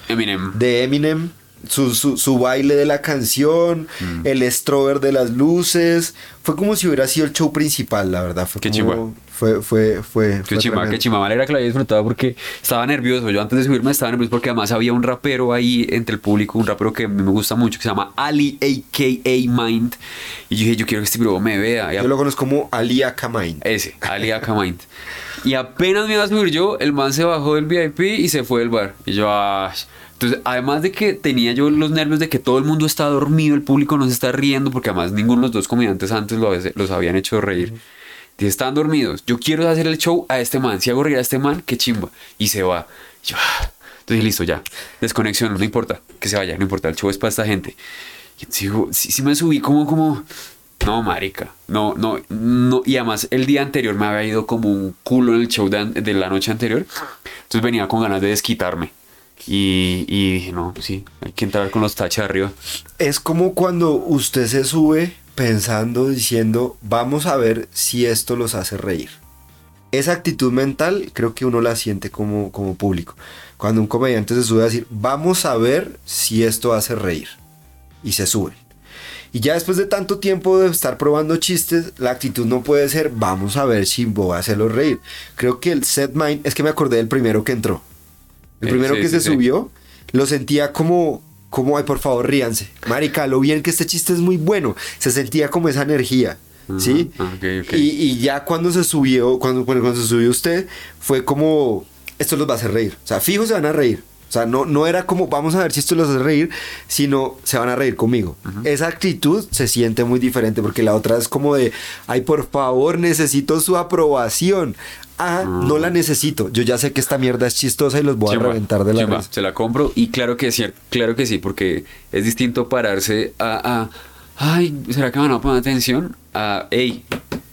Eminem. de Eminem, su, su, su baile de la canción, Mm. el strober de las luces. Fue como si hubiera sido el show principal, la verdad. Fue Qué como-. Fue, fue, fue, Qué chimba, qué chimba. Me que lo haya disfrutado porque estaba nervioso. Yo antes de subirme estaba nervioso porque además había un rapero ahí entre el público, un rapero que a mí me gusta mucho, que se llama Ali A.K.A. Mind. Y yo dije, yo quiero que este bro me vea. Yo lo conozco como Ali Akamain. Ese, Ali A.K.A. Mind. Y apenas me iba a subir yo, el man se bajó del VIP y se fue del bar. Y yo, ah. Entonces, además de que tenía yo los nervios de que todo el mundo está dormido, el público no se está riendo, porque además ninguno de los dos comediantes antes lo, los habían hecho reír. Están dormidos. Yo quiero hacer el show a este man. Si hago reír a este man, qué chimba. Y se va. Yo, ah. Entonces, listo, ya. Desconexión, no importa. Que se vaya, no importa. El show es para esta gente. Y digo, sí, sí me subí como, como... No, marica. No, no, no. Y además, el día anterior me había ido como un culo en el show de, de la noche anterior. Entonces venía con ganas de desquitarme. Y, dije, no, sí, hay que entrar con los taches arriba. Es como cuando usted se sube pensando, diciendo, vamos a ver si esto los hace reír. Esa actitud mental creo que uno la siente como, como público. Cuando un comediante se sube a decir, vamos a ver si esto hace reír. Y se sube. Y ya después de tanto tiempo de estar probando chistes, la actitud no puede ser, vamos a ver si voy a hacerlo reír. Creo que el set mind, es que me acordé del primero que entró. El Eh, primero sí, que sí, se sí. subió, lo sentía como, como, ay, por favor, ríanse. Marica, lo bien que este chiste es muy bueno. Se sentía como esa energía, ¿sí? Y, y ya cuando se subió, cuando, cuando se subió usted, fue como, esto los va a hacer reír. O sea, fijo se van a reír. O sea, no, no era como, vamos a ver si esto los hace reír, sino se van a reír conmigo. Esa actitud se siente muy diferente porque la otra es como de, ay, por favor, necesito su aprobación. Ah, no la necesito. Yo ya sé que esta mierda es chistosa y los voy a Chimba, reventar de la chimba, risa. Se la compro y claro que es cierto, claro que sí, porque es distinto pararse a, a ay, ¿será que me van a poner atención? A, hey,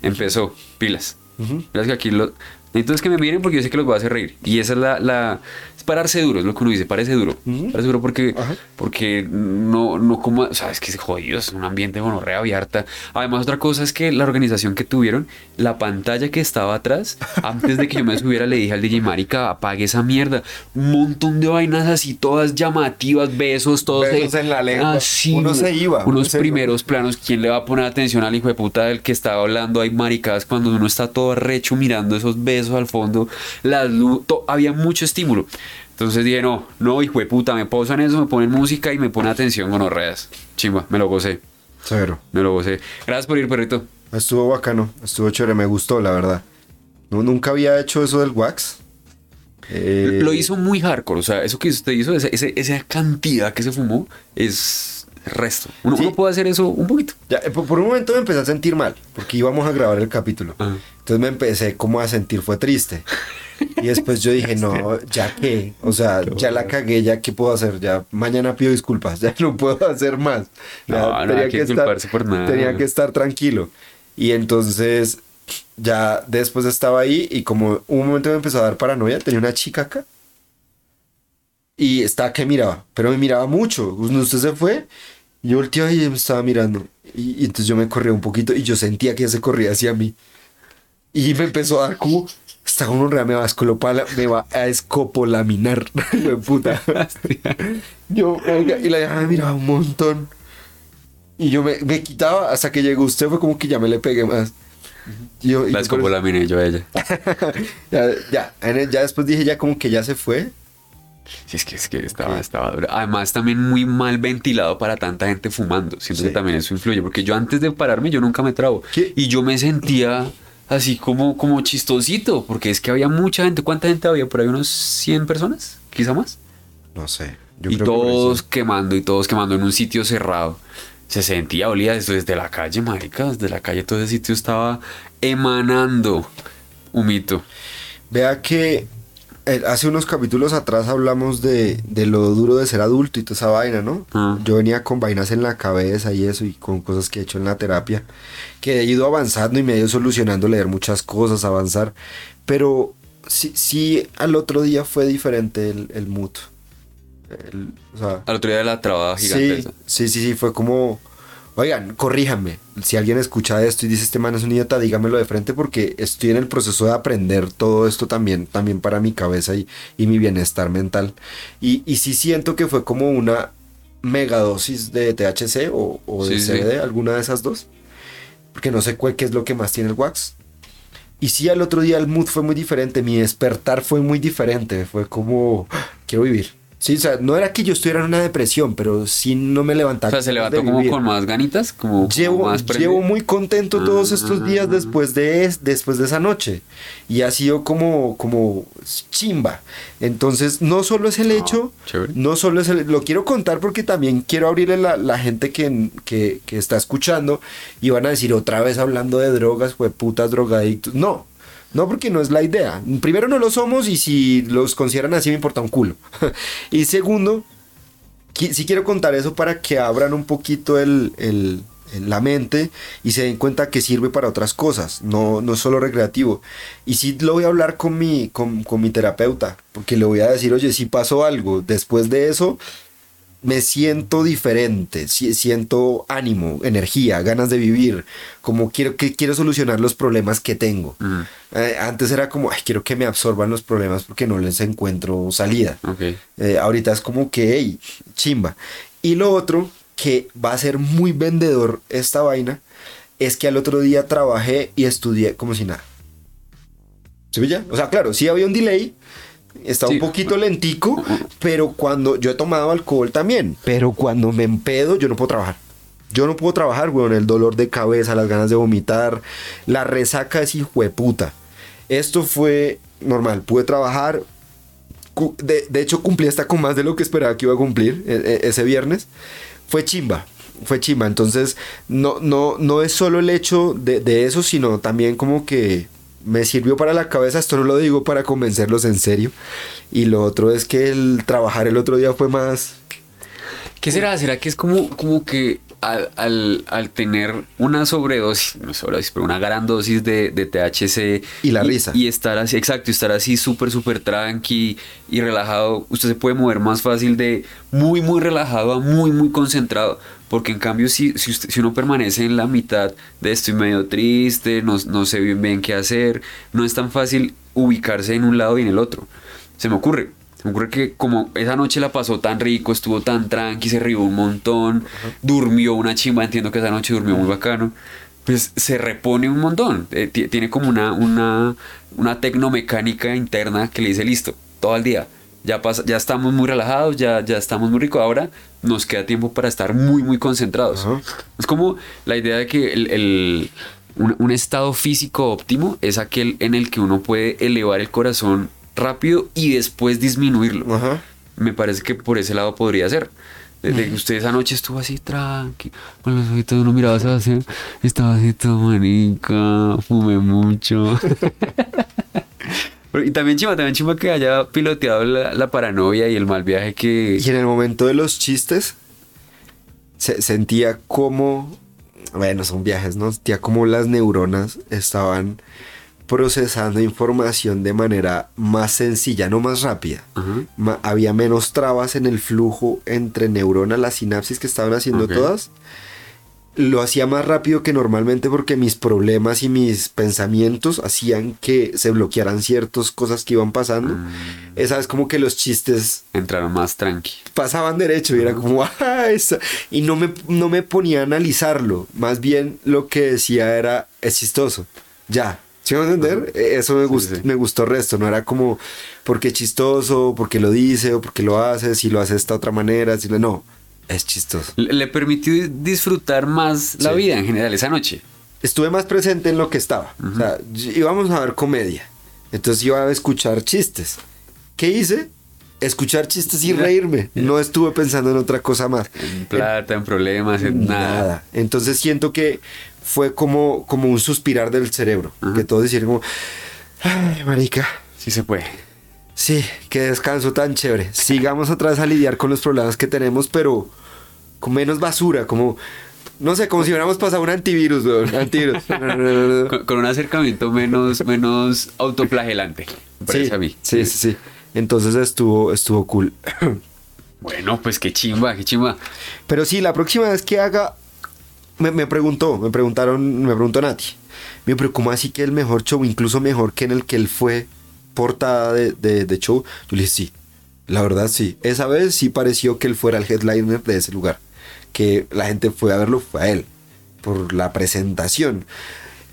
empezó, pilas. Pilas que aquí lo... Entonces que me miren porque yo sé que los voy a hacer reír. Y esa es la... pararse duro, es lo que uno dice, parece duro. Parece duro porque, Ajá. porque no, no como... O sea, es que es jodido, es un ambiente gonorrea abierta. Además, otra cosa es que la organización que tuvieron, la pantalla que estaba atrás, antes de que yo me subiera, le dije al DJ Marica, apague esa mierda. Un montón de vainas así, todas llamativas, besos, todos Besos en la lengua. Así, Uno se iba, uno Unos se iba. primeros planos. ¿Quién le va a poner atención al hijo de puta del que estaba hablando? Hay maricadas cuando uno está todo recho mirando esos besos al fondo. Las to- había mucho estímulo. Entonces dije, no, no, hijo de puta, me posan eso, me ponen música y me ponen atención con orreas. Chimba, me lo gocé, Severo. me lo gocé. Gracias por ir, perrito. Estuvo bacano, estuvo chévere, me gustó, la verdad. No, nunca había hecho eso del wax. Eh, Lo hizo muy hardcore, o sea, eso que usted hizo, esa, esa cantidad que se fumó, es resto. Uno, Sí. uno puede hacer eso un poquito. ya, eh, por, por un momento me empecé a sentir mal, porque íbamos a grabar el capítulo. Ajá. Entonces me empecé como a sentir, fue triste. [laughs] Y después yo dije, no, ya que, o sea, ya la cagué, ya qué puedo hacer, ya mañana pido disculpas, [laughs] ya no puedo hacer más. Ya No, no hay que disculparse por nada. tenía que estar tranquilo. Y entonces ya después estaba ahí y como un momento me empezó a dar paranoia, tenía una chica acá. Y estaba que miraba, pero me miraba mucho. Usted se fue, y yo volteaba y me estaba mirando. Y, y entonces yo me corría un poquito y yo sentía que ella se corría hacia mí. Y me empezó a dar como, esta uno me va a escolopar, me va a escopolaminar, [laughs] de puta. yo, oiga, y la dejaba miraba un montón. Y yo me, me quitaba hasta que llegó usted, fue como que ya me le pegué más. Yo- La escopolaminé yo a ella. [laughs] ya, ya, ya después dije ya como que ya se fue. Sí, es que, es que estaba, estaba dura. Además, también muy mal ventilado para tanta gente fumando. Siento Sí. que también eso influye, porque yo antes de pararme, yo nunca me trabo. ¿Qué? Y yo me sentía así como, como chistosito, porque es que había mucha gente. ¿Cuánta gente había? Por ahí unos 100 personas, quizá más. No sé. yo y creo todos eso. quemando y todos quemando en un sitio cerrado. Se sentía, olía desde, desde la calle, marica, desde la calle todo ese sitio estaba emanando humito. Vea que eh, hace unos capítulos atrás hablamos de, de lo duro de ser adulto y toda esa vaina, ¿no? Ah. Yo venía con vainas en la cabeza y eso y con cosas que he hecho en la terapia, que he ido avanzando y me he ido solucionando, leer muchas cosas, avanzar, pero sí, sí al otro día fue diferente el, el mood. El- o sea, Al otro día de la trabada gigante. Sí, sí, sí, sí, fue como, oigan, corríjanme. Si alguien escucha esto y dice este man es un idiota, dígamelo de frente porque estoy en el proceso de aprender todo esto también, también para mi cabeza y, y mi bienestar mental. Y, y sí siento que fue como una megadosis de THC o, o de Sí, sí. CBD, alguna de esas dos. Porque no sé cuál qué es lo que más tiene el wax. Y sí, al otro día el mood fue muy diferente, mi despertar fue muy diferente, fue como, "Ah, quiero vivir. Sí, o sea, no era que yo estuviera en una depresión, pero sí no me levantaba. O sea, se levantó como con más ganitas, como, como Llevo, más llevo muy contento todos estos días Ah. después de, es- después de esa noche. Y ha sido como, como chimba. Entonces, no solo es el hecho, chévere. no solo es el, lo quiero contar porque también quiero abrirle la, la gente que, que, que está escuchando y van a decir otra vez hablando de drogas, pues putas drogadictos. No, no porque no es la idea. Primero no lo somos y si los consideran así me importa un culo. [laughs] y segundo, sí quiero contar eso para que abran un poquito el, la mente y se den cuenta que sirve para otras cosas, no, no solo recreativo. Y sí lo voy a hablar con mi, con, con mi terapeuta, porque le voy a decir, oye, si pasó algo, después de eso me siento diferente, si- siento ánimo, energía, ganas de vivir, como quiero que quiero solucionar los problemas que tengo. Mm, Eh, antes era como, ay, quiero que me absorban los problemas porque no les encuentro salida. ok. Eh, ahorita es como que, hey, chimba. Y lo otro, que va a ser muy vendedor esta vaina, es que al otro día trabajé y estudié como si nada. ¿Sí pilla? O sea, claro, sí había un delay, Sí. un poquito lentico, pero cuando yo he tomado alcohol también, pero cuando me empedo yo no puedo trabajar. Yo no puedo trabajar, weón, el dolor de cabeza, las ganas de vomitar, la resaca es hijueputa. Esto fue normal, pude trabajar, de, de hecho cumplí hasta con más de lo que esperaba que iba a cumplir e- e- ese viernes. Fue chimba, fue chimba. Entonces no, no, no es solo el hecho de, de eso, sino también como que me sirvió para la cabeza. Esto no lo digo para convencerlos en serio. Y lo otro es que el trabajar el otro día fue más... ¿Qué será? ¿Será que es como, como que al, al- al tener una sobredosis, no sobredosis, pero una gran dosis de, de THC Y la risa. Y estar así, exacto, y estar así súper, súper tranqui y relajado, usted se puede mover más fácil de muy, muy relajado a muy, muy concentrado. Porque en cambio, si, si, usted- si uno permanece en la mitad de estoy medio triste, no, no sé bien, bien qué hacer, no es tan fácil ubicarse en un lado y en el otro. Se me ocurre. Se me ocurre que como esa noche la pasó tan rico, estuvo tan tranqui, se rió un montón, durmió una chimba, entiendo que esa noche durmió muy bacano, pues se repone un montón. Eh, ti- tiene como una, una, una tecnomecánica interna que le dice, listo, todo el día. Ya, pasa, ya estamos muy relajados, ya, ya estamos muy ricos. Ahora nos queda tiempo para estar muy, muy concentrados. Ajá. Es como la idea de que el, el- un, un estado físico óptimo es aquel en el que uno puede elevar el corazón rápido y después disminuirlo. Ajá. Me parece que por ese lado podría ser. Desde que usted esa noche estuvo así tranqui, con los ojitos uno miraba hacia hacia, estaba así todo manica, fumé mucho. [laughs] Pero- y también chima, también chima que haya piloteado la, la paranoia y el mal viaje que... Y en el momento de los chistes, se sentía como, bueno, son viajes, ¿no? Sentía como las neuronas estaban procesando información de manera más sencilla, no más rápida. Ma- había menos trabas en el flujo entre neuronas, las sinapsis que estaban haciendo todas. Lo hacía más rápido que normalmente porque mis problemas y mis pensamientos hacían que se bloquearan ciertas cosas que iban pasando. Mm. Esa es como que los chistes Entraron más tranqui. pasaban derecho y era como, "Ah, esa", y no me, no me ponía a analizarlo, más bien lo que decía era, es chistoso, Ya. ¿Sí me entender? Eh, Eso me, gust- sí. me gustó resto. No era como porque es chistoso, porque lo dice o porque lo hace, si lo hace de esta otra manera. Si lo, no, es chistoso. Le, le permitió disfrutar más la Sí. vida en general esa noche. Estuve más presente en lo que estaba. O sea, y- íbamos a ver comedia. Entonces iba a escuchar chistes. ¿Qué hice? Escuchar chistes y reírme. No estuve pensando en otra cosa más. En plata, en problemas, en nada. Nada. Entonces siento que fue como, como un suspirar del cerebro. Que todos decían como, ay, marica, Sí se puede. Sí, qué descanso tan chévere. Sigamos otra vez a lidiar con los problemas que tenemos, pero con menos basura, como, no sé, como si hubiéramos pasado un antivirus, weón. Antivirus. [laughs] Con, con un acercamiento menos, menos autoflagelante. Parece sí, a mí. sí, sí, sí. Entonces estuvo, estuvo cool. [coughs] Bueno, pues qué chimba, qué chimba. Pero sí, la próxima vez que haga, me, me preguntó, me preguntaron, me preguntó Nati. Me ¿cómo así que el mejor show, incluso mejor que en el que él fue portada de, de- show? Yo le dije, sí, la verdad sí. Esa vez sí pareció que él fuera el headliner de ese lugar. Que la gente fue a verlo, fue a él, por la presentación.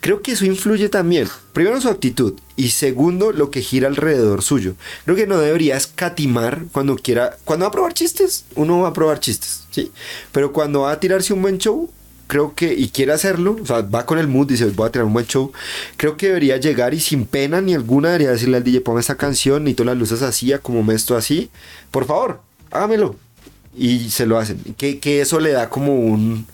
Creo que eso influye también. Primero su actitud y segundo lo que gira alrededor suyo. Creo que no debería escatimar cuando quiera, cuando va a probar chistes, uno va a probar chistes, sí. Pero cuando va a tirarse un buen show, creo que y quiere hacerlo, o sea, va con el mood, dice, voy a tirar un buen show. Creo que debería llegar y sin pena ni alguna debería decirle al DJ, ponme esta canción, necesito las luces así, como esto así. Por favor, hágamelo. Y se lo hacen. Que, que eso le da como un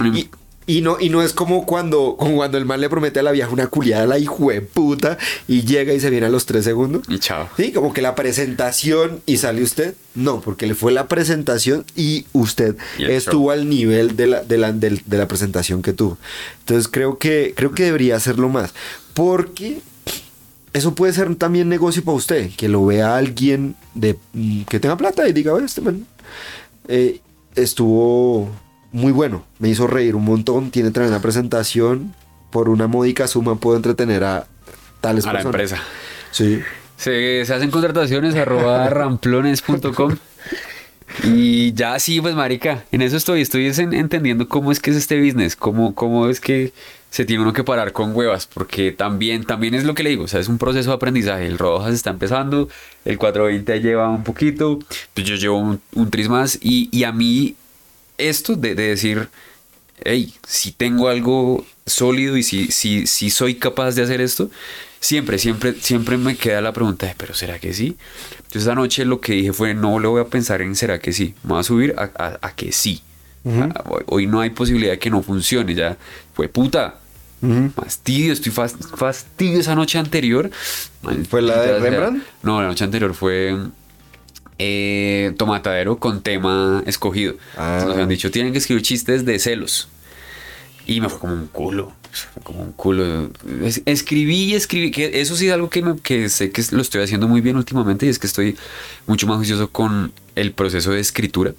y, y no, y no es como cuando, como cuando el man le promete a la vieja una culiada a la hijo de puta y llega y se viene a los tres segundos. Y chao. Sí, como que la presentación y sale usted. No, porque le fue la presentación y usted Y estuvo al nivel de la, de, la, de la presentación que tuvo. Entonces creo que, creo que debería hacerlo más. Porque eso puede ser también negocio para usted. Que lo vea alguien de, mm, que tenga plata y diga, "Oye, este man eh, estuvo muy bueno. Me hizo reír un montón. Tiene tremenda presentación. Por una módica suma puedo entretener a tales A la empresa. Sí. Se, se hacen contrataciones arroba [laughs] ramplones.com y ya sí, pues marica, en eso estoy, estoy es en- entendiendo cómo es que es este business, cómo, cómo es que se tiene uno que parar con huevas, porque también, también es lo que le digo, o sea, es un proceso de aprendizaje, el Rojas está empezando, el 420 lleva un poquito, pues yo llevo un, un tris más y, y a mí esto de, de decir, hey, si tengo algo sólido y si, si, si soy capaz de hacer esto, siempre, siempre, siempre me queda la pregunta de, pero ¿será que sí? Entonces esa noche lo que dije fue, no le voy a pensar en ¿será que sí? Me voy a subir a, a- a que sí. A- hoy, hoy no hay posibilidad de que no funcione, ya fue puta. Fastidio, estoy fas- fastidio esa noche anterior. ¿Fue la de. Rembrandt? No, la noche anterior fue eh, tomatadero con tema escogido. Ah. Entonces nos habían dicho, tienen que escribir chistes de celos. Y me fue como un culo. Como un culo. Es- escribí y escribí. Que eso sí es algo que, me- que sé que lo estoy haciendo muy bien últimamente. Y es que estoy mucho más juicioso con el proceso de escritura.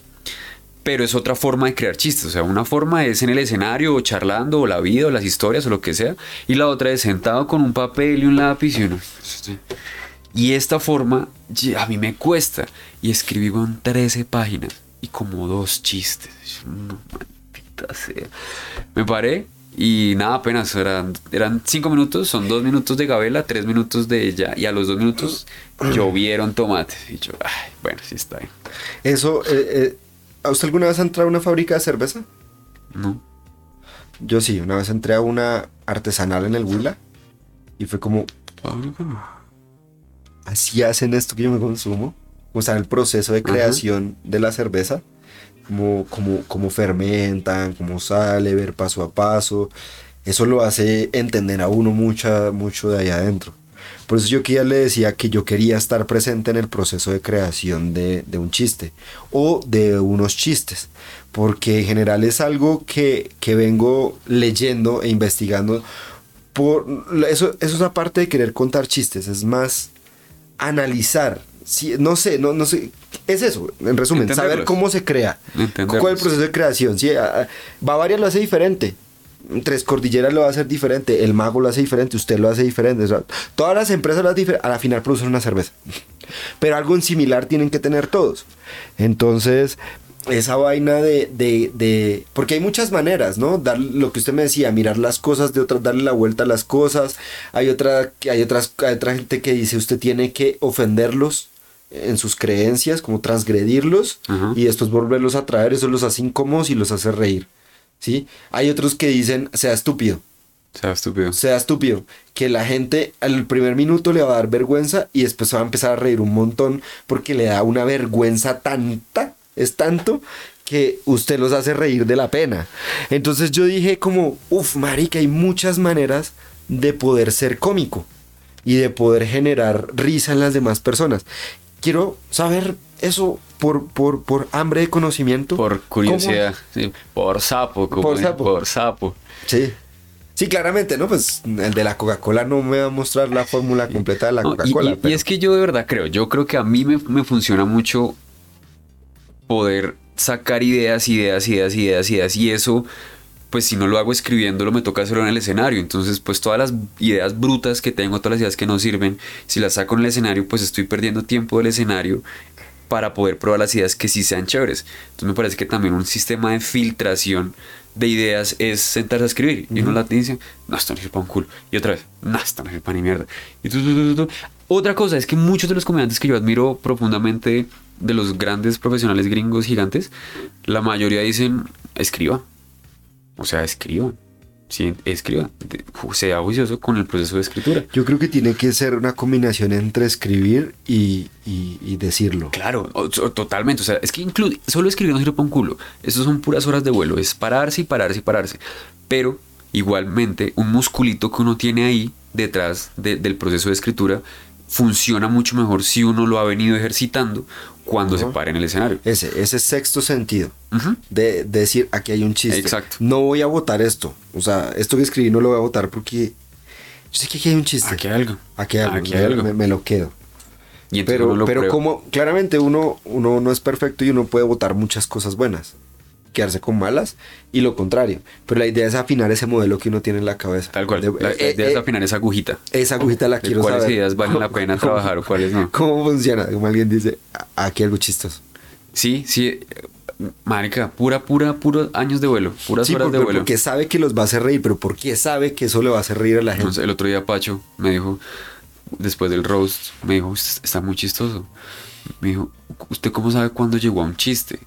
Pero es otra forma de crear chistes. O sea, una forma es en el escenario, o charlando, o la vida, o las historias, o lo que sea. Y la otra es sentado con un papel y un lápiz y uno. Y esta forma a mí me cuesta. Y escribí con 13 páginas y como dos chistes. No, maldita sea. Me paré y nada, apenas eran, eran cinco minutos, son dos minutos de Gabela, tres minutos de ella. Y a los dos minutos llovieron tomates. Y yo, ay, bueno, sí está bien. Eso, eh, eh, ¿a usted alguna vez ha entrado a una fábrica de cerveza? ¿No? Yo sí, una vez entré a una artesanal en el Huila y fue como, así hacen esto que yo me consumo. O sea, el proceso de creación de la cerveza, como, como, como fermentan, cómo sale, ver paso a paso. Eso lo hace entender a uno mucha, mucho de ahí adentro. Por eso yo que ya le decía que yo quería estar presente en el proceso de creación de, de un chiste o de unos chistes, porque en general es algo que, que vengo leyendo e investigando. Por, eso, eso es aparte de querer contar chistes, es más analizar. No sé, no, no sé. Es eso, en resumen, saber cómo se crea. Entenderlos. ¿Cuál es el proceso de creación? A- a- Bavaria lo hace diferente. Tres Cordilleras lo va a hacer diferente. El Mago lo hace diferente. Usted lo hace diferente. o sea, todas las empresas lo hacen diferente. A la final producen una cerveza. Pero algo en similar tienen que tener todos. Entonces, esa vaina de, de, de- Porque hay muchas maneras, ¿no? Dar lo que usted me decía, mirar las cosas de otra, darle la vuelta a las cosas. Hay otra, hay otras, hay otra gente que dice usted tiene que ofenderlos en sus creencias, como transgredirlos y después volverlos a traer, eso los hace incómodos y los hace reír. ¿Sí? Hay otros que dicen sea estúpido sea, estúpido. sea estúpido. Que la gente al primer minuto le va a dar vergüenza y después va a empezar a reír un montón porque le da una vergüenza tanta, es tanto que usted los hace reír de la pena. Entonces yo dije como, uff, marica, hay muchas maneras de poder ser cómico y de poder generar risa en las demás personas. Quiero saber eso por, por, por hambre de conocimiento. Por curiosidad, sí, por sapo, como Por sapo. por sapo. Sí. Sí, claramente, ¿no? Pues el de la Coca-Cola no me va a mostrar la fórmula completa de la No, y- Coca-Cola. y, y es que yo de verdad creo, yo creo que a mí me, me funciona mucho poder sacar ideas, ideas, ideas, ideas, ideas, y eso, pues si no lo hago escribiéndolo, me toca hacerlo en el escenario. Entonces, pues todas las ideas brutas que tengo, todas las ideas que no sirven, si las saco en el escenario, pues estoy perdiendo tiempo del escenario para poder probar las ideas que sí sean chéveres. Entonces me parece que también un sistema de filtración de ideas es sentarse a escribir. Y uno la dice, no, esto no sirve para un culo. Y otra vez, no, esto no sirve para ni mierda. Y tu, tu, tu, tu, tu. Otra cosa es que muchos de los comediantes que yo admiro profundamente de los grandes profesionales gringos gigantes, la mayoría dicen, escriba. O sea, escriba. Sí, escriba. Sea juicioso con el proceso de escritura. Yo creo que tiene que ser una combinación entre escribir y, y- y decirlo. Claro, o- o- totalmente. O sea, es que inclu- solo escribir no sirve para un culo. Eso son puras horas de vuelo. Es pararse y pararse y pararse. Pero igualmente, un musculito que uno tiene ahí detrás de- del proceso de escritura funciona mucho mejor si uno lo ha venido ejercitando cuando se para en el escenario. Ese, ese sexto sentido Ujú. de, de decir aquí hay un chiste. Exacto. No voy a votar esto. O sea, esto que escribí no lo voy a votar porque yo sé que aquí hay un chiste. Aquí hay algo. Aquí hay algo. Aquí hay algo. me- me lo quedo. Y Pero, lo pero prueba. como claramente uno, uno no es perfecto y uno puede votar muchas cosas buenas, quedarse con malas y lo contrario. Pero la idea es afinar ese modelo que uno tiene en la cabeza. Tal cual. De- la, eh, idea es eh, afinar esa agujita. esa agujita la quiero cuáles saber. ideas valen la [laughs] ¿Cómo- pena trabajar o cuáles no. ¿Cómo funciona? Como alguien dice, "A- aquí algo chistoso. Sí, sí. Marica, pura, pura, puros años de vuelo. Puras Sí, horas porque, de vuelo. porque sabe que los va a hacer reír, pero ¿por qué sabe que eso le va a hacer reír a la gente? Entonces, el otro día Pacho me dijo, después del roast, me dijo, "Usted está muy chistoso. Me dijo, ¿usted cómo sabe cuándo llegó a un chiste?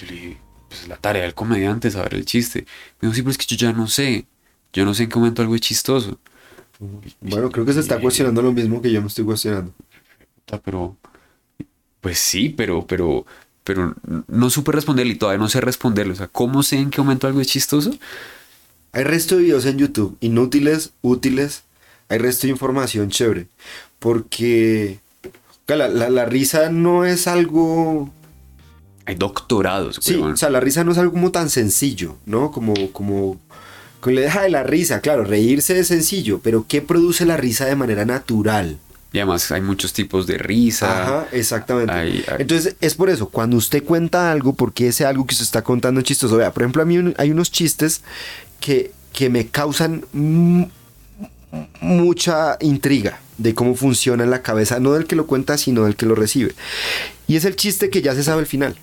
Yo le dije, pues es la tarea del comediante saber el chiste. Me dijo, sí, pero es que yo ya no sé. Yo no sé en qué momento algo es chistoso. Bueno, creo que se está cuestionando lo mismo que yo me estoy cuestionando. Pero, pues sí, pero, pero, pero no supe responderle y todavía no sé responderle. O sea, ¿cómo sé en qué momento algo es chistoso? Hay resto de videos en YouTube, inútiles, útiles. Hay resto de información chévere. Porque la, la- la risa no es algo... Hay doctorados, Sí, o sea, la risa no es algo como tan sencillo, ¿no? Como, como, le deja de la risa, claro, reírse es sencillo, pero ¿qué produce la risa de manera natural? Y además hay muchos tipos de risa. Ajá, exactamente. Hay- hay- Entonces, es por eso, cuando usted cuenta algo, porque ese algo que usted está contando es chistoso. Vea, por ejemplo, a mí hay unos chistes que, que me causan mucha intriga de cómo funciona en la cabeza, no del que lo cuenta, sino del que lo recibe. Y es el chiste que ya se sabe el final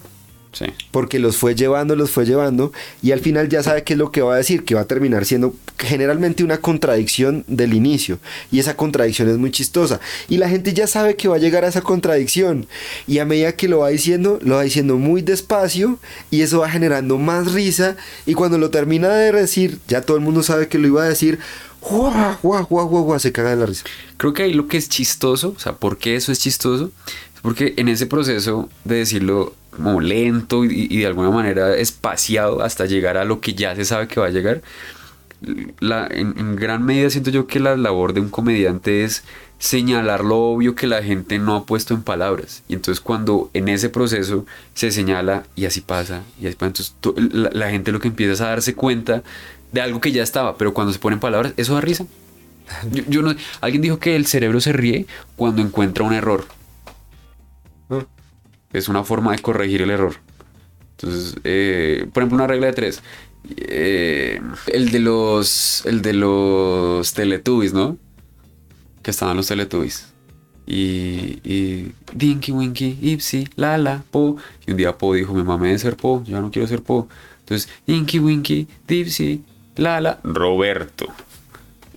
Sí. porque los fue llevando, los fue llevando, y al final ya sabe qué es lo que va a decir, que va a terminar siendo generalmente una contradicción del inicio, y esa contradicción es muy chistosa, y la gente ya sabe que va a llegar a esa contradicción, y a medida que lo va diciendo, lo va diciendo muy despacio, y eso va generando más risa, y cuando lo termina de decir, ya todo el mundo sabe que lo iba a decir, ¡guau, guau, guau, guau, se caga de la risa. Creo que ahí lo que es chistoso, o sea, ¿por qué eso es chistoso? Porque en ese proceso de decirlo como lento y, y de alguna manera espaciado hasta llegar a lo que ya se sabe que va a llegar, la, en, en gran medida siento yo que la labor de un comediante es señalar lo obvio que la gente no ha puesto en palabras. Y entonces cuando en ese proceso se señala y así pasa, y así pasa, entonces to- la, la gente lo que empieza es a darse cuenta de algo que ya estaba, pero cuando se ponen palabras, eso da risa. [laughs] Yo, yo no, alguien dijo que el cerebro se ríe cuando encuentra un error. Es una forma de corregir el error. Entonces, eh, por ejemplo, una regla de tres. Eh, el de los. El de los Teletubbies, ¿no? Que estaban los Teletubbies. Y, y Dinky Winky, Ipsy, Lala, Po. Y un día Po dijo, me mamé de ser Po, yo no quiero ser Po. Entonces, Dinky Winky, Dipsy, Lala, Roberto.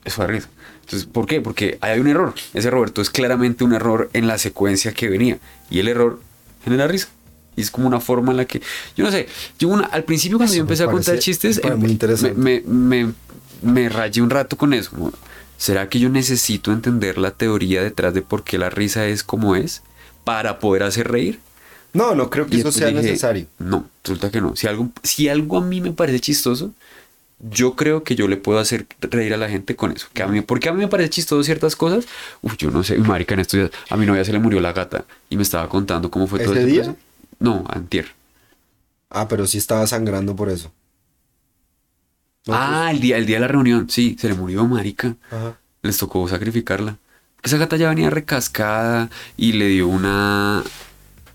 Eso fue risa. Entonces, ¿por qué? Porque hay un error. Ese Roberto es claramente un error en la secuencia que venía. Y el error genera risa. Y es como una forma en la que. Yo no sé. Yo una, al principio, cuando Eso yo empecé a contar chistes, me parece em- muy interesante. me, me, me, me rayé un rato con eso. como, ¿Será que yo necesito entender la teoría detrás de por qué la risa es como es para poder hacer reír? No, no creo que Y eso sea dije, necesario. No, resulta que no. Si algo, si algo a mí me parece chistoso, yo creo que yo le puedo hacer reír a la gente con eso. Que a mí, porque a mí me parece chistoso ciertas cosas. Uf, yo no sé, marica, en estos días a mi novia se le murió la gata y me estaba contando cómo fue todo ¿Ese ese día? proceso. No, antier. Ah, pero sí estaba sangrando por eso. No, ah, el día, el día de la reunión. Sí, se le murió, marica. pues, ajá. Les tocó sacrificarla. Esa gata ya venía recascada y le dio una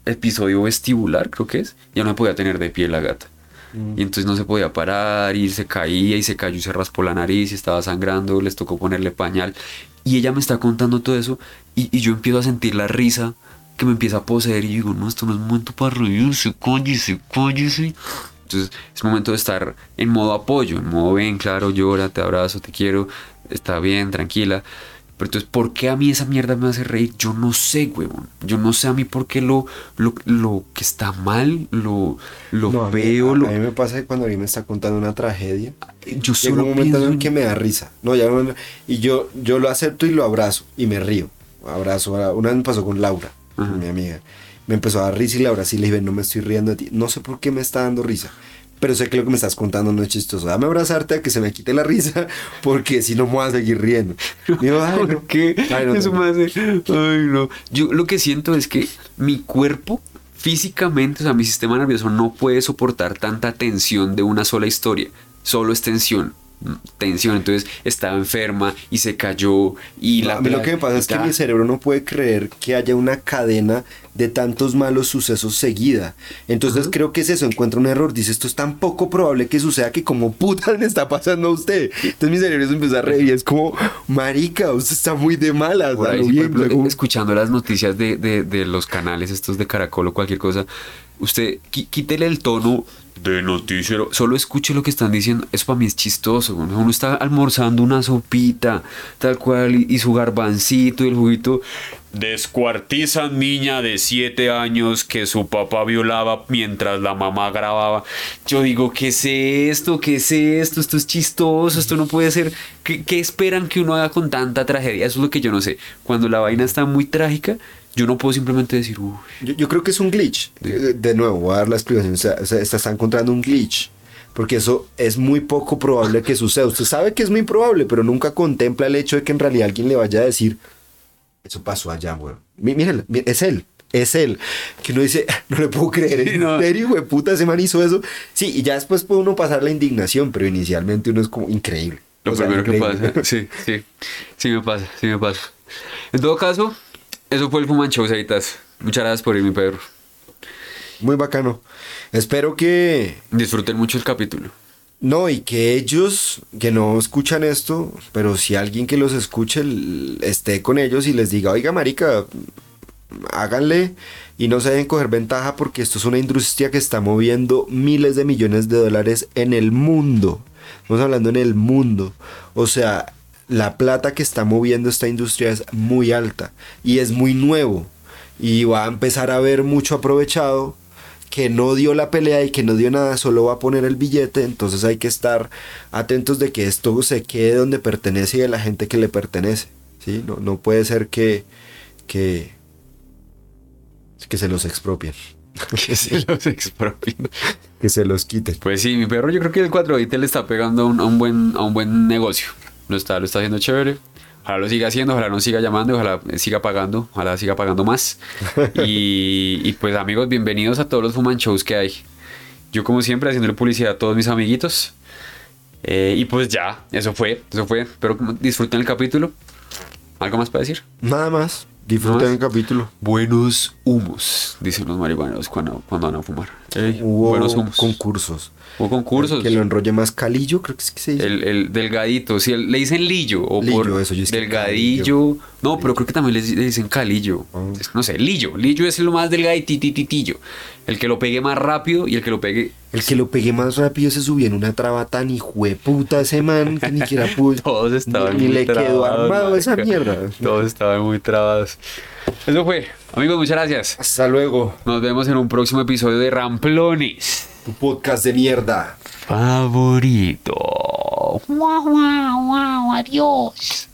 episodio vestibular, creo que es. Ya no podía tener de pie la gata. Y entonces no se podía parar y se caía y se cayó y se raspó la nariz y estaba sangrando, les tocó ponerle pañal. Y ella me está contando todo eso y, y yo empiezo a sentir la risa que me empieza a poseer y digo, no, esto no es momento para reírse, cállese, cállese. Entonces es momento de estar en modo apoyo, en modo ven, claro, llora, te abrazo, te quiero, está bien, tranquila. Pero entonces, ¿por qué a mí esa mierda me hace reír? Yo no sé, huevón. Yo no sé a mí por qué lo, lo, lo que está mal, lo, lo No, a mí- veo, a, lo... a mí me pasa que cuando a mí me está contando una tragedia, Yo llega un momento en que me da risa. No, ya no- y yo, yo lo acepto y lo abrazo y me río. Abrazo. a- Una vez me pasó con Laura, Ajá. mi amiga. Me empezó a dar risa y la abracé y le dije, no me estoy riendo de ti. No sé por qué me está dando risa. Pero sé que lo que me estás contando no es chistoso. Dame abrazarte a que se me quite la risa, porque si no me voy a seguir riendo. ¿Por qué? Ay, no, Eso no. me hace. Ay, no. Yo lo que siento es que mi cuerpo, físicamente, o sea, mi sistema nervioso no puede soportar tanta tensión de una sola historia. Solo es tensión. Tensión. Entonces estaba enferma y se cayó. Y No, la a mí lo que me pasa es que mi cerebro no puede creer que haya una cadena de tantos malos sucesos seguida. Entonces creo que es eso, encuentra un error, dice esto es tan poco probable que suceda que como puta [laughs] le está pasando a usted. Entonces mi cerebro se empieza a reír y es como, marica, usted está muy de malas. Por ahí, ejemplo, escuchando las noticias de, de- de los canales estos de Caracol o cualquier cosa, usted quítele el tono de noticiero, solo escuche lo que están diciendo. Eso para mí es chistoso. ¿no? Uno está almorzando una sopita, tal cual, y, y su garbancito y el juguito. Descuartizan niña de 7 años que su papá violaba mientras la mamá grababa. Yo digo, ¿qué es esto? ¿Qué es esto? Esto es chistoso, esto no puede ser. ¿Qué, qué esperan que uno haga con tanta tragedia? Eso es lo que yo no sé. Cuando la vaina está muy trágica, yo no puedo simplemente decir, uy, Yo, yo creo que es un glitch. Eh, De nuevo, voy a dar la explicación. O sea, o sea, se está encontrando un glitch. Porque eso es muy poco probable que suceda. Usted sabe que es muy improbable, pero nunca contempla el hecho de que en realidad alguien le vaya a decir, eso pasó allá, weón. Mí- Mírenlo, mí- es él. Es él. Que uno dice, [laughs] no le puedo creer. Sí, ¿En no. serio, güey? Puta, ese man hizo eso. Sí, y ya después puede uno pasar la indignación, pero inicialmente uno es como increíble. Lo O sea, primero que pasa. Sí, sí. Sí me pasa, sí me pasa. En todo caso, eso fue el Fuman Show, Seitas. Muchas gracias por ir, mi Pedro. Muy bacano. Espero que Disfruten mucho el capítulo. No, y que ellos que no escuchan esto, pero si alguien que los escuche esté con ellos y les diga, oiga, marica, háganle y no se dejen coger ventaja porque esto es una industria que está moviendo miles de millones de dólares en el mundo. Estamos hablando en el mundo. O sea, la plata que está moviendo esta industria es muy alta y es muy nuevo. Y va a empezar a ver mucho aprovechado que no dio la pelea y que no dio nada, solo va a poner el billete, entonces hay que estar atentos de que esto se quede donde pertenece y de la gente que le pertenece, ¿sí? No, no puede ser que, que, que se los expropien, [laughs] Que se los expropien. que se los quiten. Pues sí, mi perro, yo creo que el 420 le está pegando a un, a un buen, a un buen negocio. Lo está, lo está haciendo chévere. Ojalá lo siga haciendo, ojalá no siga llamando, ojalá siga pagando, ojalá siga pagando más. [laughs] Y, y pues amigos, bienvenidos a todos los Fuman Shows que hay. Yo como siempre haciéndole publicidad a todos mis amiguitos. Eh, y pues ya, eso fue, eso fue. Espero que disfruten el capítulo. ¿Algo más para decir? Nada más, disfruten el capítulo. Buenos humos, dicen los marihuaneros cuando, cuando van a fumar. Hubo buenos humos. concursos. Hubo concursos. Que lo enrolle más calillo, creo que es que se dice. El, el delgadito, sí, el- le dicen lillo o Lillo, por eso, yo delgadillo. No, pero creo que también le, dicen calillo. Ah. No sé, lillo. Lillo es lo más delgaditititillo. El que lo pegue más rápido y el que lo pegue. El que lo pegué más rápido se subió en una traba tan hijueputa ese man que ni siquiera pudo. [laughs] Todos estaban Ni muy le quedó trabados, esa mierda. Todos estaban muy trabados. Eso fue. Amigos, muchas gracias. Hasta luego. Nos vemos en un próximo episodio de Ramplones. Tu podcast de mierda. Favorito. Guau, guau, guau, adiós.